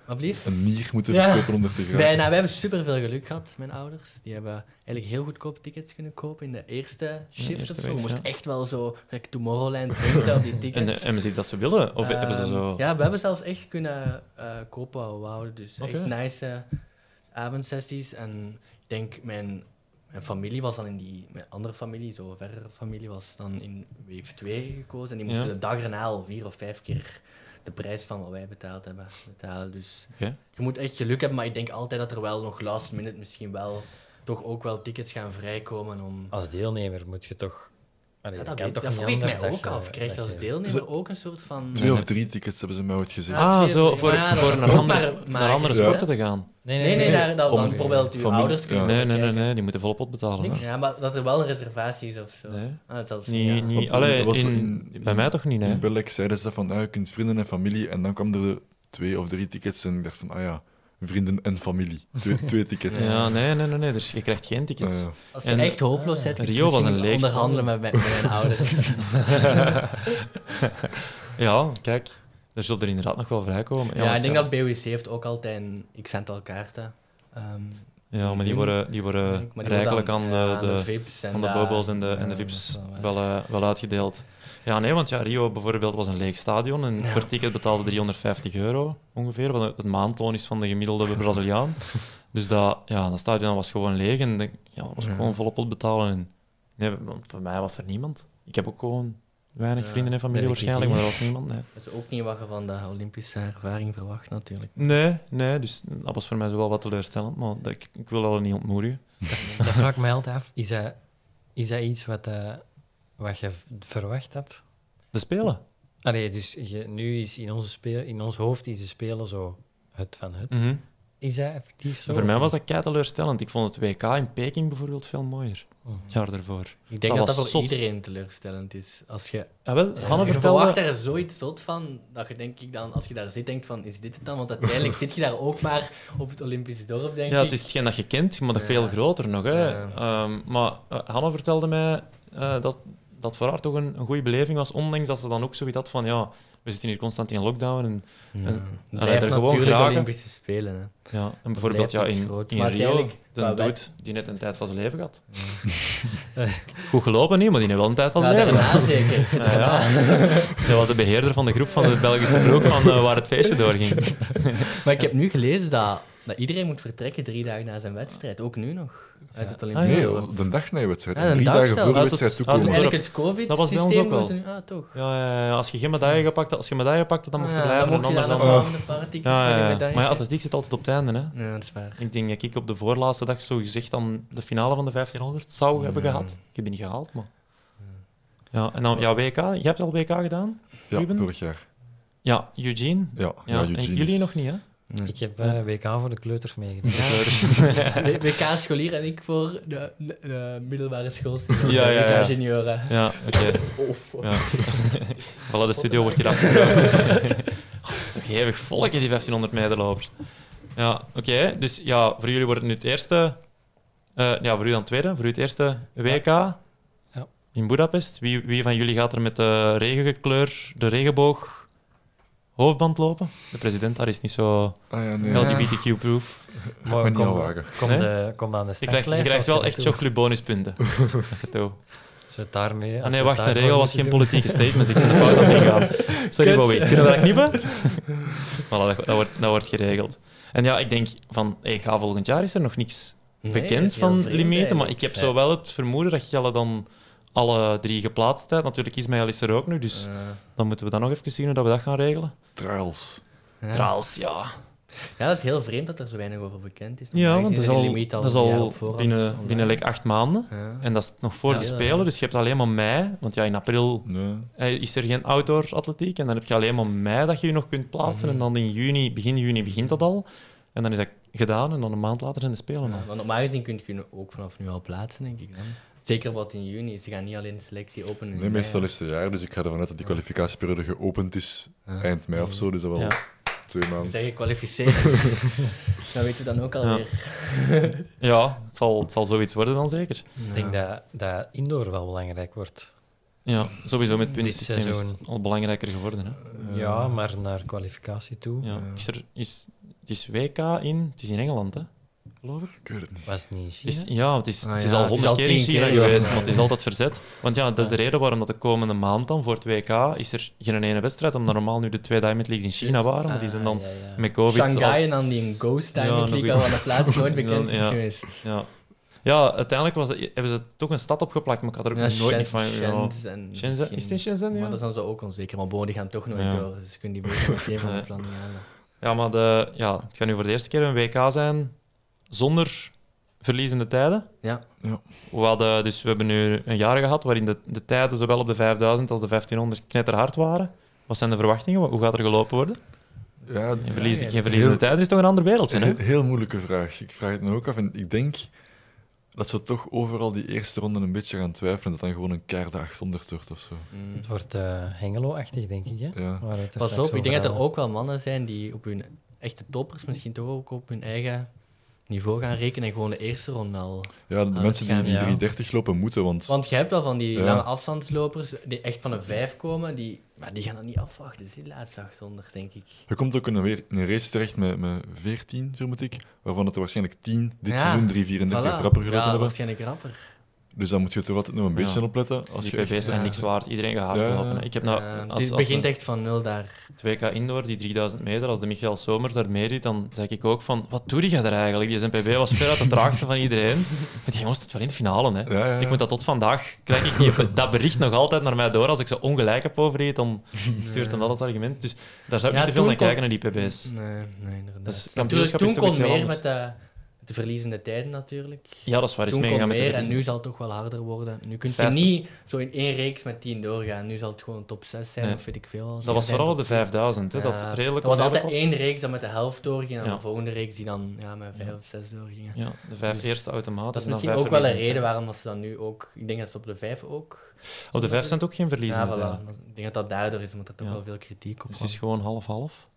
Wat blieft?
Een nier moeten
Ja.
verkopen om er te geraken.
Wij, nou, wij hebben super veel geluk gehad, mijn ouders. Die hebben eigenlijk heel goedkoop tickets kunnen kopen in de eerste shift of zo. Je moest
ja.
echt wel zo, like Tomorrowland, hinten op die
En
tickets.
de MSI dat ze willen? Of hebben ze
Ehm,
zo...
Ja, we hebben zelfs echt kunnen eh, kopen wat we wouden. Dus echt nice eh, avondsessies. En denk, mijn, mijn familie was dan in die... Mijn andere familie, zo verre familie, was dan in wave 2 gekozen. En die moesten
Ja.
de dag erna al vier of vijf keer de prijs van wat wij betaald hebben betalen. Dus je moet echt geluk hebben, maar ik denk altijd dat er wel nog last minute misschien wel toch ook wel tickets gaan vrijkomen om...
Als deelnemer moet je toch... Allee,
Ja,
dat toch
dat vroeg ik mij ook af. Krijg je als
je-
deelnemer ook een soort van...
Twee of drie tickets hebben ze mij ooit gezegd.
Ah, zo, voor,
ja,
voor naar andere, naar andere sporten te gaan.
Nee,
Nee, nee, daar, dat dan bijvoorbeeld uw
familie-
ouders kunnen
ja.
Nee, nee, nee, nee, die moeten volop betalen. hè.
Ja, maar dat er wel een reservatie is of zo.
Nee.
Ah,
Niet,
ja.
niet, allee,
dat was
in-
in-
bij mij toch niet,
In
hè?
België zeiden ze dat van, ah, je kunt vrienden en familie. En dan kwam er twee of drie tickets en ik dacht van, ah ja, vrienden en familie. Twee, twee tickets.
Ja, nee, nee, nee, nee, dus je krijgt geen tickets.
Eh,
Als je
En-
echt hopeloos bent, je
Rio was een
onderhandelen met, mijn- met mijn ouders.
Ja, kijk, er zullen er inderdaad nog wel vrijkomen.
Ja,
want
ik denk
ja,
dat BOC heeft ook altijd een x-aantal kaarten. Ehm,
Ja, maar die worden, die worden
maar die
rijkelijk aan de,
ja,
de, aan de bubbles en de, en de
ja,
VIPs
wel,
eh, wel uitgedeeld. Ja, nee, want ja, Rio bijvoorbeeld was een leeg stadion en
Ja.
per ticket betaalde 350 euro ongeveer, wat het maandloon is van de gemiddelde Braziliaan. Dus dat, ja, dat stadion was gewoon leeg en de- ja, dat was
Ja.
gewoon volop opbetalen. En, nee, want voor mij was er niemand. Ik heb ook gewoon weinig
Ja,
vrienden en familie waarschijnlijk, maar er was niemand. Nee.
Dat is ook niet wat je van de Olympische ervaring verwacht, natuurlijk.
Nee, nee, dus dat was voor mij zo wel wat teleurstellend, maar dat, ik, ik wil dat niet ontmoedigen.
Dat vraag ik mij altijd af. Is dat, is dat iets wat, eh, wat je verwacht had?
De Spelen.
Allee, dus je, nu is in, onze speel, in ons hoofd is de spelen zo het van het.
Mhm.
Is dat effectief zo?
Voor mij was dat kei teleurstellend. Ik vond het WK in Peking bijvoorbeeld veel mooier.
Mhm.
Het jaar daarvoor.
Ik denk
Dat
dat voor
zot.
iedereen teleurstellend is. Als je,
Ja, wel,
ja, je verwacht
vertelde...
er zoiets zot van, dat je denk ik dan, als je daar zit, denkt van, is dit het dan? Want uiteindelijk zit je daar ook maar op het Olympisch dorp, denk
Ja,
ik.
het is hetgeen dat je kent, maar dat
Ja.
veel groter nog. Hè.
Ja.
Ehm, maar eh, Hanne vertelde mij eh, dat dat voor haar toch een, een goede beleving was, ondanks dat ze dan ook zoiets had van, ja, we zitten hier constant in lockdown. En,
Ja.
En-
blijft
er gewoon
natuurlijk
geraken.
Olympische Spelen. Hè.
ja, en bijvoorbeeld ja, in, in
Maar
Rio, de
wet-
die net een tijd van zijn leven had. Goed gelopen niet, maar die heeft wel een tijd van
Ja,
zijn leven
zeker.
Ja, ja. Dat was de beheerder van de groep van de Belgische ploeg van eh, waar het feestje doorging.
Maar ik heb nu gelezen dat, dat iedereen moet vertrekken drie dagen na zijn wedstrijd. Ook nu nog. Uit het Olympisch
Ah, ja.
nee, de dag na je wedstrijd.
Ja,
drie
dag
dagen voor de wedstrijd toekomen.
het
Eigenlijk het
Dat was bij ons ook wel.
nu... Ah, toch.
Ja, ja, ja, als je geen medaille gepakt had, als je medaille pakte, dan mocht je
Ah,
blijven.
dan mocht je
anders
dan
Ja. Maar ja, atletiek zit altijd op het einde. Hè.
Ja, dat is waar.
Ik denk dat ik op de voorlaatste dag zo gezegd dan de finale van de 1500 zou hebben
Ja.
gehad. Ik heb die niet gehaald, maar... Ja, en dan ja, WK. Je hebt al WK gedaan?
Ja, vorig jaar.
Ja, Eugene.
Ja, ja,
Ja, en
Eugene
jullie
is-
nog niet, hè?
Nee.
Ik heb eh, WK voor de kleuters meegedaan.
WK scholier en ik voor de, de, de middelbare schoolstudenten.
Ja, ja, ja.
WK junioren.
Ja, oké.
Of.
Ja. Voilà, de studio wordt hier afgebroken. God, het is toch eeuwig volk, die 1500 meter lopers. Ja, oké. Dus ja, voor jullie wordt het nu het eerste... eh, ja, voor u dan het tweede. Voor u het eerste WK in Budapest. Wie, wie van jullie gaat er met de regenkleur, de regenboog hoofdband lopen? De president daar is niet zo
Ah, ja, nee.
LGBTQ-proof.
Niet
kom, kom,
Nee?
de, kom aan de
Je krijgt, je krijgt wel echt
we het daarmee...
Ah nee, wacht, de regel was geen politieke statements. Ik zit de fout aan het ingaan. Sorry,
Kut.
Bobby. Kunnen we dat knippen? voilà, dat, dat, wordt, dat wordt geregeld. En ja, ik denk van, hey, ga volgend jaar is er nog niks
Nee,
bekend van limieten, maar ik heb zo wel het vermoeden dat Jelle dan alle drie geplaatst heeft. Natuurlijk, Ismaël is er ook nu, dus dan moeten we dan nog even zien hoe dat we dat gaan regelen.
Trials.
Ja.
Traals, ja.
Ja, dat is heel vreemd dat er zo weinig over bekend is.
Ja, want dat is al, dat is al
voorhand
binnen,
online.
binnen like, acht maanden.
Ja.
En dat is nog voor
Ja.
de Spelen, dus je hebt alleen maar mei. Want ja, in april
Nee.
eh, is er geen outdoor atletiek. En dan heb je alleen maar mei dat je je nog kunt plaatsen.
Mhm.
En dan in juni, begin juni begint dat al. En dan is dat gedaan en dan een maand later zijn de Spelen al.
Ja, want normaal gezien kun je ook vanaf nu al plaatsen, denk ik dan. Zeker wat in juni. Ze gaan niet alleen de selectie openen.
Nee, meestal is het jaar, dus ik ga ervan uit dat die kwalificatieperiode geopend is eind mei of zo, dus dat wel
Ja.
twee
Dus
maanden.
dat je kwalificeert. dat weet je dan ook alweer.
Ja, het zal, het zal zoiets worden dan zeker.
Ik denk dat, dat indoor wel belangrijk wordt.
Ja, sowieso met puntensysteem is het
seizoen.
al belangrijker geworden. Hè.
Ja, maar naar kwalificatie toe
Ja. Is er, is, het is WK in, het is in Engeland, hè? Geloof ik.
Ik weet het niet.
was het niet
Het is,
China.
ja, het is,
Ah,
het is
ja,
al
is
honderd keer in China
keer, ja.
geweest, maar het is altijd verzet. Want ja, dat is de reden waarom dat de komende maand dan voor het WK is er geen ene wedstrijd, omdat normaal nu de twee Diamond Leagues in China waren, maar die zijn dan
Ah, ja, ja.
met COVID... al-
Shanghai en dan die een Ghost Diamond League, al aan de plaats nooit bekend
Ja.
is geweest.
Ja. ja, uiteindelijk was dat, hebben ze toch een stad opgeplakt, maar ik had er
Ja,
nooit niet van... Ja.
Shenzhen.
Shenzhen, is het in Shenzhen?
Maar
Ja?
dat is dan zo ook onzeker. Maar bon, die gaan toch nooit
Ja.
door. Dus ze kunnen die beter meteen van de planning halen.
Ja, maar de, ja, het gaat nu voor de eerste keer een WK zijn zonder verliezende tijden.
Ja.
We, hadden, dus we hebben nu een jaar gehad waarin de, de tijden zowel op de 5000 als de 1500 knetterhard waren. Wat zijn de verwachtingen? Hoe gaat er gelopen worden?
Ja,
Geen, verlies,
ja,
geen verliezende
heel-
tijden is toch een ander wereldje, hè?
Een heel moeilijke vraag. Ik vraag het me ook af en ik denk dat ze toch overal die eerste ronde een beetje gaan twijfelen. Dat dan gewoon een keiharde 800 wordt of zo.
Mm.
Het wordt eh, Hengelo-achtig, denk ik. Hè?
Ja.
Pas op, ik denk dat er ook wel mannen zijn die op hun echte toppers misschien toch ook op hun eigen niveau gaan rekenen en gewoon de eerste ronde al.
Ja, de mensen die,
gaan-
die
ja.
330 lopen moeten, want
Want je hebt wel van die
Ja.
lange afstandslopers die echt van een 5 komen, die, maar die gaan dat niet afwachten. Dus die laatste 800, denk ik.
je komt ook in een, weer, in een race terecht met, met 14, vermoed ik, waarvan het er waarschijnlijk 10 dit
Ja,
seizoen 334
Voilà.
rapper gelopen
Ja,
hebben.
waarschijnlijk rapper.
Dus dan moet je toch altijd nog een beetje
Ja.
opletten. Als
Die
je
PB's
echt-
zijn
Ja.
niks waard. Iedereen gaat hard
Ja.
lopen. Ik heb nou,
Ja,
als,
het
als
begint echt van nul daar.
2K Indoor, die 3000 meter, als de Michael Somers daar meedoet, dan zeg ik ook van, wat doe je daar eigenlijk? Die ZPB was veruit de traagste van iedereen. Maar die jongens staat wel in de finale, hè.
Ja, ja, ja.
Ik moet dat tot vandaag, krijg ik die, dat bericht nog altijd naar mij door. Als ik zo ongelijk heb over iets, dan stuurt hem dat als argument. Dus daar zou ik
Ja,
niet te veel naar
kon-
kijken, naar die PB's.
Nee, nee, inderdaad.
Dus
toen kon meer
anders.
met de, met de verliezende tijden natuurlijk.
Ja, dat is waar. Is met de
meer en nu zal het toch wel harder worden. Nu kun je niet zo in één reeks met 10 doorgaan. Nu zal het gewoon top 6 zijn
Nee.
of weet ik veel.
Dat was vooral op de 5000, hè, dat
Ja,
redelijk
was altijd één reeks dat met de helft doorging en
Ja.
de volgende reeks die dan ja, met 5 of 6 doorgingen.
Ja, de vijf
Dus
eerste automatisch.
Dat is misschien
vijf
ook wel een reden waarom dat ze dan nu ook... Ik denk dat ze op de 5 ook...
Op de vijf zijn het ook geen
Ja,
verliezende
voilà.
tijden.
Ik denk dat dat daardoor is, omdat er toch
Ja.
wel veel kritiek op
Dus
was.
het is gewoon half-half.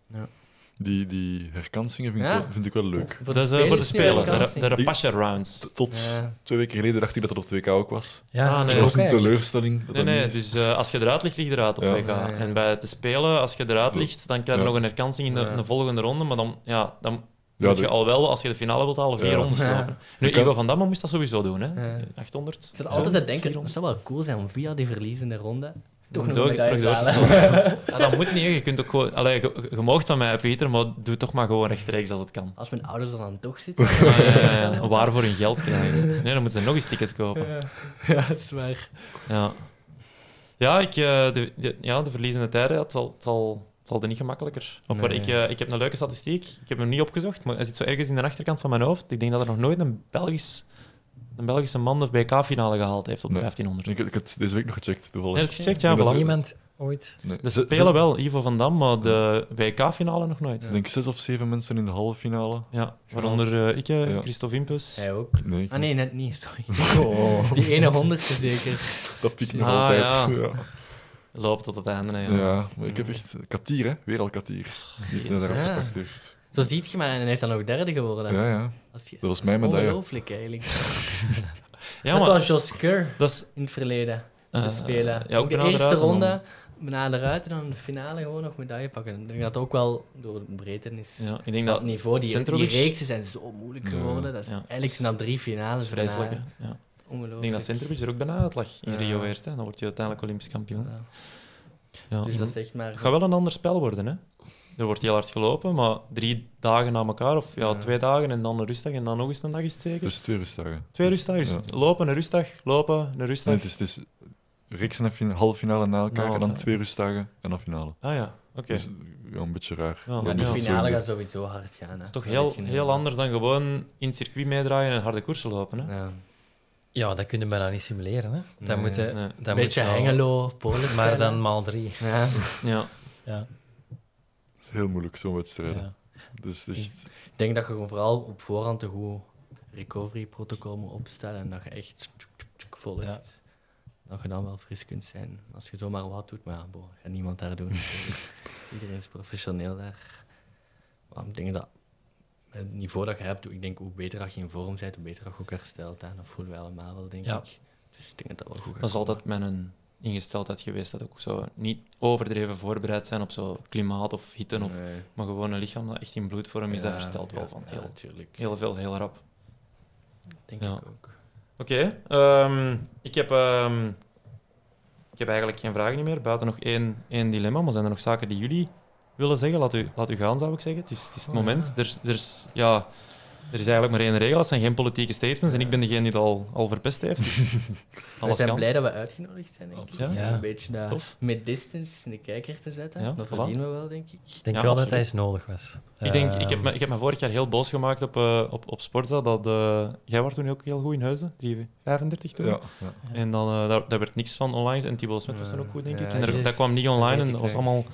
Die, die herkansingen vind, ik
Ja.
wel, vind ik wel leuk.
Voor
Dat is eh, voor de Spelen, de, de Rapasha Rounds.
Tot
Ja.
twee weken geleden dacht ik dat het op 2K ook was.
Ja,
Ah, nee,
Dat
ook
was een
eigenlijk.
teleurstelling. Dat
Nee,
dat
nee,
niet is.
dus eh, als je eruit ligt, lig je eruit op
Ja.
WK.
Ja, ja.
En bij te spelen, als je eruit ligt, dan krijg je
Ja.
nog een herkansing in de,
Ja.
de volgende ronde. Maar dan, ja, dan
Ja,
moet
de-
je al wel, als je de finale wilt halen, vier
Ja.
rondes
Ja.
lopen. Nu,
Je kan-
Ivo van Damme moest dat sowieso doen, hè.
Ja.
800.
Ik zat altijd te denken, het zou wel cool zijn om via die verliezende ronde toch nog
Door- terug
te
door te. Ja, dat moet niet, je kunt ook gewoon... Allee, je, je moogt van mij, Pieter, maar doe toch maar gewoon rechtstreeks als het kan.
Als mijn ouders er dan toch zitten.
Ah, ja, ja, ja. Waar voor hun geld krijgen. Nee, dan moeten ze nog eens tickets kopen.
Ja, dat is waar.
Ja, ja, ik, eh, de, de- ja de verliezende tijden, het zal, het zal, het zal er niet gemakkelijker. Op
Nee.
ik, eh, ik heb een leuke statistiek, ik heb hem niet opgezocht, maar hij zit zo ergens in de achterkant van mijn hoofd. Ik denk dat er nog nooit een, Belgisch, een Belgische man de WK-finale gehaald heeft op de
Nee.
1500.
Ik, ik heb het deze week nog gecheckt, toevallig.
Nee, dat is gecheckt, ja, voilà.
Niemand ooit.
Nee,
De spelen wel, Ivo van Dam, maar de WK-finale nog nooit.
Ik denk zes of zeven mensen in de halve finale.
Ja, waaronder eh, ik, eh,
Ja.
Christophe Impus.
Hij ook.
Nee,
Ah nee, net niet, sorry.
Oh,
Die ene honderdste zeker.
dat piekt nog
Ah,
altijd.
ja.
Ja.
Loopt tot het einde. hè,
Ja. Maar ik heb echt... Katir, hè? Weer al. Die het heeft.
Zo ziet je maar, en hij is dan ook derde geworden.
Ja, ja.
Als je-
Dat was mijn medaille.
Ongelooflijk eigenlijk.
Ja,
dat
maar...
was Jos Kerr
Dat is...
in het verleden.
eh,
te spelen.
ja,
ook de eerste ronde, bijna eruit en dan de finale gewoon nog medaille pakken. Ik denk dat ook wel door de breedte is.
Ja, ik denk
dat
dat...
niveau, die, die reeksen zijn zo moeilijk geworden. Dat is,
Ja.
Eigenlijk zijn dat drie finales.
Dat vreselijk. Ja. Ik
Ongelooflijk.
denk dat Centrovic er ook bijna uit lag in
Ja.
Rio eerst. Hè. Dan word je uiteindelijk Olympisch kampioen.
Ja.
Ja.
Dus dat is echt maar...
Het gaat wel een ander spel worden. Hè. Er wordt heel hard gelopen, maar drie dagen na elkaar, of ja,
Ja.
twee dagen en dan een rustdag en dan nog eens een dag is het zeker.
Dus twee rustdagen.
twee
Dus-
rustdagen. Dus
ja.
lopen, een rustdag, lopen, een rustdag.
Nee, het is, het is reeks en fin- halve finale na elkaar en dan twee rustdagen en dan finale.
Ah ja, oké.
Dus ja, een beetje raar.
Ja,
Dat
ja.
het zo
finale
in de-
gaat sowieso hard gaan. Hè.
Dat is toch
Dat
heel, heel anders dan gewoon in het circuit meedraaien en harde koersen lopen. Hè.
Ja.
Ja, dat kun je bijna niet simuleren. Hè.
Nee.
Dat moet je,
Nee.
dat
Een
moet
beetje
je al-
Hengelo, Polen.
Maar dan maal drie.
Ja.
Ja.
Ja,
Het is heel moeilijk, zo'n wedstrijd.
ja.
Dus echt,
Ik denk dat je gewoon vooral op voorhand een goed recovery-protocol moet opstellen en dat je echt volgt.
Ja.
Dat je dan wel fris kunt zijn. Als je zomaar wat doet, maar ja, boh, gaat niemand daar doen. Iedereen is professioneel daar. Maar ik denk dat met het niveau dat je hebt, ik denk hoe beter dat je in vorm bent, hoe beter dat je ook herstelt. Hè. Dat voelen wij allemaal wel, denk
Ja.
ik. Dus ik denk dat dat wel goed gaat
Dat is
komen.
altijd mijn ingesteldheid geweest, dat ook zo niet overdreven voorbereid zijn op zo klimaat of hitte, of, maar gewoon een lichaam dat echt in bloedvorm is, dat
Ja,
herstelt wel van heel, heel veel, heel rap.
Denk
Ja.
ik ook.
Oké, ehm, ik, heb, ehm, ik heb eigenlijk geen vragen meer, buiten nog één, één dilemma. Maar zijn er nog zaken die jullie willen zeggen? Laat u, laat u gaan, zou ik zeggen. Het is het, is het
Oh,
moment. Er, er, is, ja, er is eigenlijk maar één regel, het zijn geen politieke statements. En ik ben degene die het al, al verpest heeft. Dus
We zijn
kan.
blij dat we uitgenodigd zijn, denk ik.
Ja.
Ja.
Een beetje dat
Tof.
mid-distance in de kijker te zetten.
Ja,
dat
voilà.
verdienen we wel, denk ik.
Ik denk
Ja,
wel dat hij eens nodig was.
Ik, denk, ik, heb
Ehm,
me, ik heb me vorig jaar heel boos gemaakt op, eh op, op Sportza. Dat, eh, jij was toen ook heel goed in Heusden, 35 toen.
ja, ja.
En dan, eh, daar, daar werd niks van online. En Thibaut Smet was toen ook goed, denk ik. En er- dat kwam niet online
Dat
en dat was allemaal al,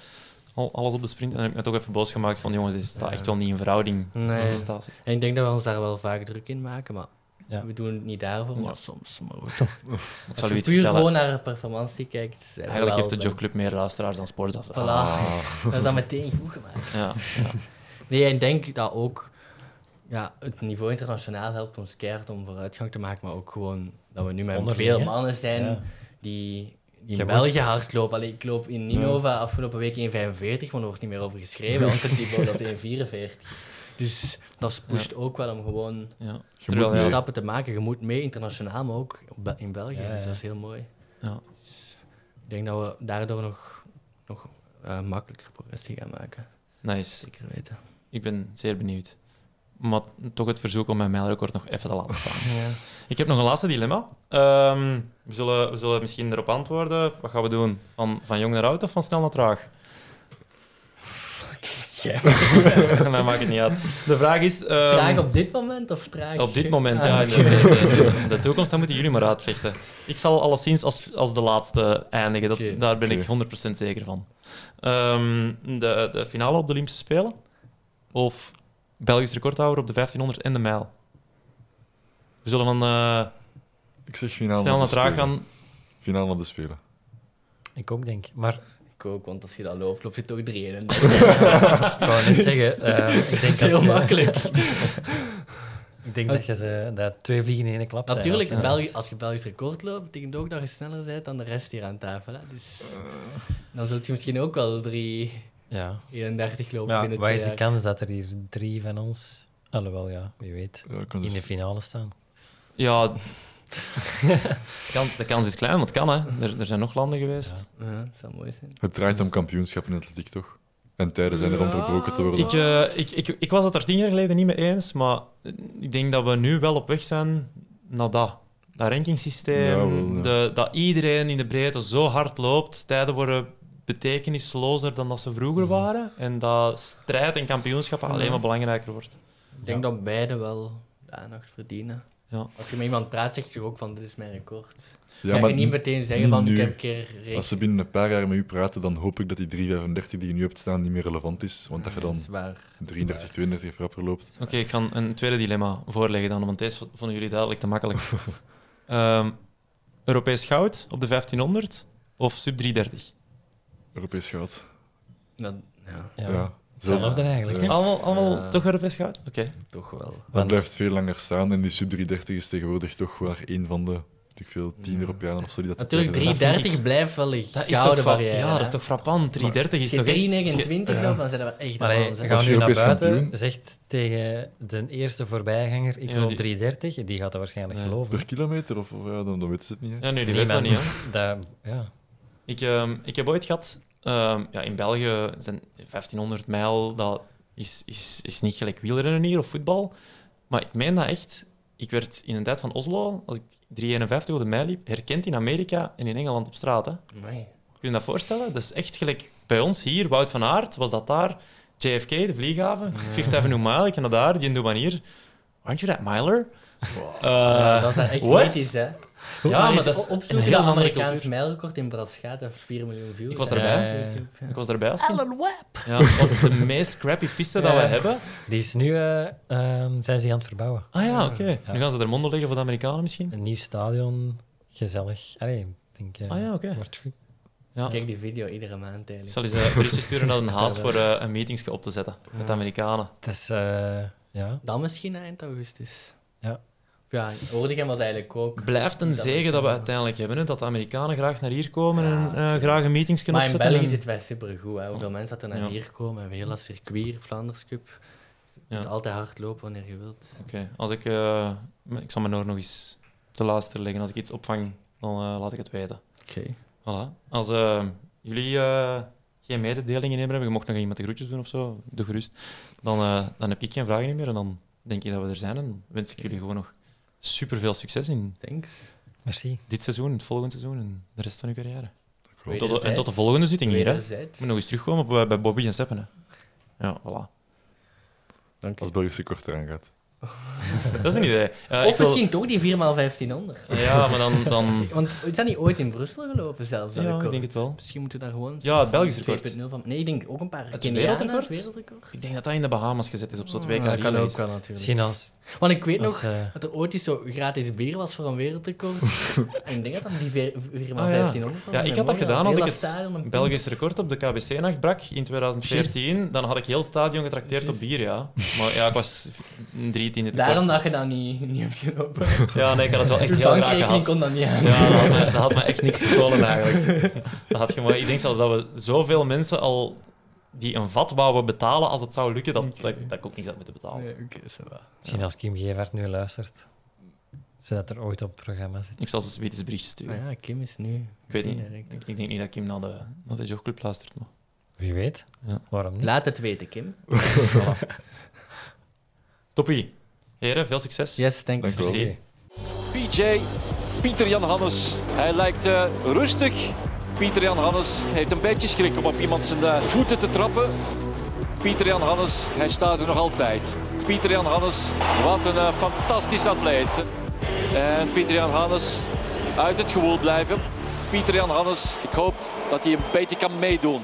alles op de sprint. En dan heb ik me toch even boos gemaakt van jongens, dit staat
Ja.
echt wel niet in verhouding met
Nee.
de prestaties.
En ik denk dat we ons daar wel vaak druk in maken, maar
Ja.
we doen het niet daarvoor. Maar
Ja.
soms we.
Ik
Als
zal u
je
iets vertellen.
gewoon naar de performantie kijkt.
Eigenlijk heeft de jogclub meer luisteraars dan Sportza.
Voilà.
Ah.
Dat is dan meteen goed gemaakt.
Ja, ja.
Nee, en ik denk dat ook ja, het niveau internationaal helpt ons keihard om vooruitgang te maken, maar ook gewoon dat we nu met
Onderling,
veel mannen zijn
Ja.
die, die
Je
in
moet-
België hard lopen. Allee, ik loop in Ninova afgelopen week 1,45, maar er wordt niet meer over geschreven, want het niveau dat 1,44. Dus dat pusht ook wel om gewoon
ja. Terwijl,
stappen te maken. Je moet mee internationaal, maar ook in België.
Ja, ja.
Dus dat is heel mooi.
Ja.
Ik denk dat we daardoor nog, nog eh, makkelijker progressie gaan maken.
Nice.
Zeker weten.
Ik ben zeer benieuwd. Maar toch het verzoek om mijn mijlrecord nog even te laten staan.
Ja.
Ik heb nog een laatste dilemma. Ehm, we, zullen, we zullen misschien erop antwoorden. Wat gaan we doen? Van, van jong naar oud of van snel naar traag? Mij maakt het niet uit. De vraag is... ehm,
Traag op dit moment of traag?
op dit moment,
Ah,
ja. In
oké.
de, de, de- de toekomst, dan moeten jullie maar uitvechten. Ik zal alleszins als, als de laatste eindigen. Dat. Daar ben ik
Oké.
100% zeker van. Ehm, de, de finale op de Olympische Spelen? Of Belgisch recordhouder op de 1500 en de mijl? We zullen van eh,
Ik zeg finale
snel naar traag gaan.
Finale op de Spelen.
Ik ook denk. Maar
Ik ook, want als je dat loopt, loop je toch drie in.
ik wou net zeggen, eh, ik denk
heel
als je-
makkelijk.
Ik denk dat je ze, dat twee vliegen in één klap zijn.
Natuurlijk,
als
in
je-
België, als je Belgisch record loopt, betekent ook dat je sneller bent dan de rest hier aan tafel. Hè? Dus dan zult je misschien ook wel 3,
Ja.
31 lopen
ja
binnen
wat
twee
is de kans dat er hier drie van ons, alhoewel ja, wie weet,
Ja,
in
dus-
de finale staan?
Ja, de kans is klein, maar het kan. Hè. Er, er zijn nog landen geweest.
Ja, dat zou mooi zijn.
Het draait om kampioenschap in atletiek, toch? En tijden zijn er om verbroken te worden.
Ik, eh, ik, ik, ik was het er tien jaar geleden niet mee eens, maar ik denk dat we nu wel op weg zijn naar dat. Dat rankingssysteem,
Ja, wel, ja.
de, dat iedereen in de breedte zo hard loopt. Tijden worden betekenislozer dan dat ze vroeger waren. En dat strijd en kampioenschap alleen maar belangrijker wordt.
Ik denk dat beide wel de aandacht verdienen.
Ja.
Als je met iemand praat, zeg je ook van dit is mijn record.
ja, maar
je niet meteen zeggen
niet
van ik heb een keer
als ze binnen een paar jaar met u praten, dan hoop ik dat die 335 die je nu hebt staan niet meer relevant is. Want dat je dan
Zwaar.
33, 32 rapper loopt.
Oké, ik ga een tweede dilemma voorleggen dan, want deze vonden jullie duidelijk te makkelijk. Ehm, Europees goud op de 1500 of sub 330?
Europees goud.
Dat, ja,
Ja.
Ja.
Hetzelfde eigenlijk. hè?
Allemaal, allemaal
Ja.
toch Europees goud? Oké.
toch wel.
Dat
Want-
blijft veel langer staan. En die sub 330 is tegenwoordig toch maar één van de weet ik veel, tien
Ja.
Europeanen of zo die dat
Natuurlijk,
hebben.
Dat vind
330 blijft wel een
Dat is toch
gouden
fra-
barrière.
Ja, dat is toch frappant. 330 is
Als je
toch echt...
329
Ja.
loopt, dan zijn wel echt
gaan
Als
we nu naar
Europees
buiten,
kampioen-
zegt tegen de eerste voorbijganger, ik
Ja,
loop
die-
330, die gaat dat waarschijnlijk
Nee.
geloven.
Per kilometer? Of, of ja, dan, dan weten ze het niet. Hè.
Ja, nee, die
Nee,
weet dat
maar-
niet. Hè.
Dat, ja.
Ik, ehm, ik heb ooit gehad... ehm, ja, in België zijn 1500 mijl... Dat is, is, is niet gelijk wielrennen hier of voetbal. Maar ik meen dat echt... Ik werd in een tijd van Oslo, als ik 351 op de mijl liep, herkend in Amerika en in Engeland op straat. Hè.
Nee.
Kun je dat voorstellen? Dat is echt gelijk bij ons hier, Wout van Aert, was dat daar. JFK, de vlieghaven. Fifth Avenue Mile, ik ken dat daar, die doen manier. Aren't you that miler?
Ja,
Eh,
dat is echt
what?
mythisch, hè.
Ja,
maar
maar
dat
dat is
opzoeken,
een
dat
heel andere
Amerikaans
cultuur.
mijlrecord in Braschaat heeft 4 miljoen views.
Ik was erbij.
op YouTube, ja.
Ik was erbij als.
Alan Webb!
Ja, op de meest crappy piste dat we hebben.
Die is nu, eh, ehm, zijn ze aan het verbouwen.
Ah ja, oké.
Ja.
Nu gaan ze er monden leggen voor de Amerikanen misschien.
Een nieuw stadion, gezellig. Allee, ik denk, eh,
Ah ja, oké.
wordt goed.
Ja.
Ik Kijk die video iedere maand
Ik
eigenlijk.
zal eens eh, een berichtje sturen naar een haas voor eh, een meetingsje op te zetten met de Amerikanen.
Het is, eh, ja.
Dan misschien eind augustus.
Ja.
Ja, Oordegem was eigenlijk ook...
Blijft een zegen dat we uiteindelijk hebben, hè, dat de Amerikanen graag naar hier komen
Ja,
en eh, graag een meeting kunnen
Maar in
opzetten.
België
en-
zit het wel supergoed. Hè. Hoeveel mensen dat er naar
Ja.
hier komen. We hebben heel dat circuit, Vlaanders Cup.
Ja.
altijd hard lopen wanneer je wilt.
Oké, als ik... eh, ik zal mijn oor nog eens te luisteren leggen. Als ik iets opvang, dan eh, laat ik het weten.
Oké.
Voilà. Als jullie geen mededelingen hebben, je mocht nog iemand de groetjes doen of zo, doe gerust. Dan, dan heb ik geen vragen meer en dan denk ik dat we er zijn. En wens ik jullie gewoon nog super veel succes in
Thanks.
dit
Merci.
seizoen, het volgende seizoen en de rest van uw carrière.
Weet
Tot de- en tot de volgende zitting hier. Hè. Moet nog eens terugkomen op, bij Bobby en Seppen. Hè. Ja, voilà.
Dank
Als
je.
Belgische kort eraan gaat.
Dat is een idee. Eh,
Of
wil-
misschien toch die 4x1500.
Ja, maar dan... dan...
Want is dat niet ooit in Brussel gelopen zelfs?
Ja, ik denk het wel.
Misschien moeten we daar gewoon...
Ja, het Belgisch record.
2.0 van... Nee, ik denk ook een paar
Het wereldrecord?
wereldrecord.
Ik denk dat dat in de Bahamas gezet is op zo'n 2K
Ja, dat kan ook wel natuurlijk.
Misschien als...
Want ik weet
als
nog
eh,
dat er ooit eens zo gratis bier was voor een wereldrecord. en ik denk dat dat die 4x1500
Ah, ja.
was.
Ja, ik had dat gedaan als ik het Belgisch record op de KBC-nacht brak in 2014. Dan had ik heel het stadion getrakteerd op bier, ja. Maar ja, ik was een drie
Daarom dat je dat niet, niet hebt gelopen.
Ja, nee, ik had het wel echt heel graag gehad.
kon dat niet aan.
Ja, dat had, me, dat had me echt niks gescholen eigenlijk. Dat had je maar, ik denk zelfs dat we zoveel mensen al die een vat wouden betalen als het zou lukken, dat, dat, dat ik ook niks had moeten betalen.
Nee, oké, zo wel.
misschien als Kim Gevaert nu luistert. Zodat er ooit op het programma zit.
Ik zal ze eens een berichtje sturen.
Maar ja, Kim is nu...
Ik weet niet. Ik, ik denk niet dat Kim naar de, naar de jogclub luistert. Maar.
Wie weet.
Ja.
Waarom niet?
Laat het weten, Kim.
Toppie. Heren, veel succes.
Yes, thank
Dank
you.
u wel.
Merci.
PJ, Pieter-Jan Hannes. Hij lijkt eh, rustig. Pieter-Jan Hannes heeft een beetje schrik om op iemand zijn eh, voeten te trappen. Pieter-Jan Hannes, hij staat er nog altijd. Pieter-Jan Hannes, wat een eh, fantastisch atleet. En Pieter-Jan Hannes, uit het gewoel blijven. Pieter-Jan Hannes, ik hoop dat hij een beetje kan meedoen.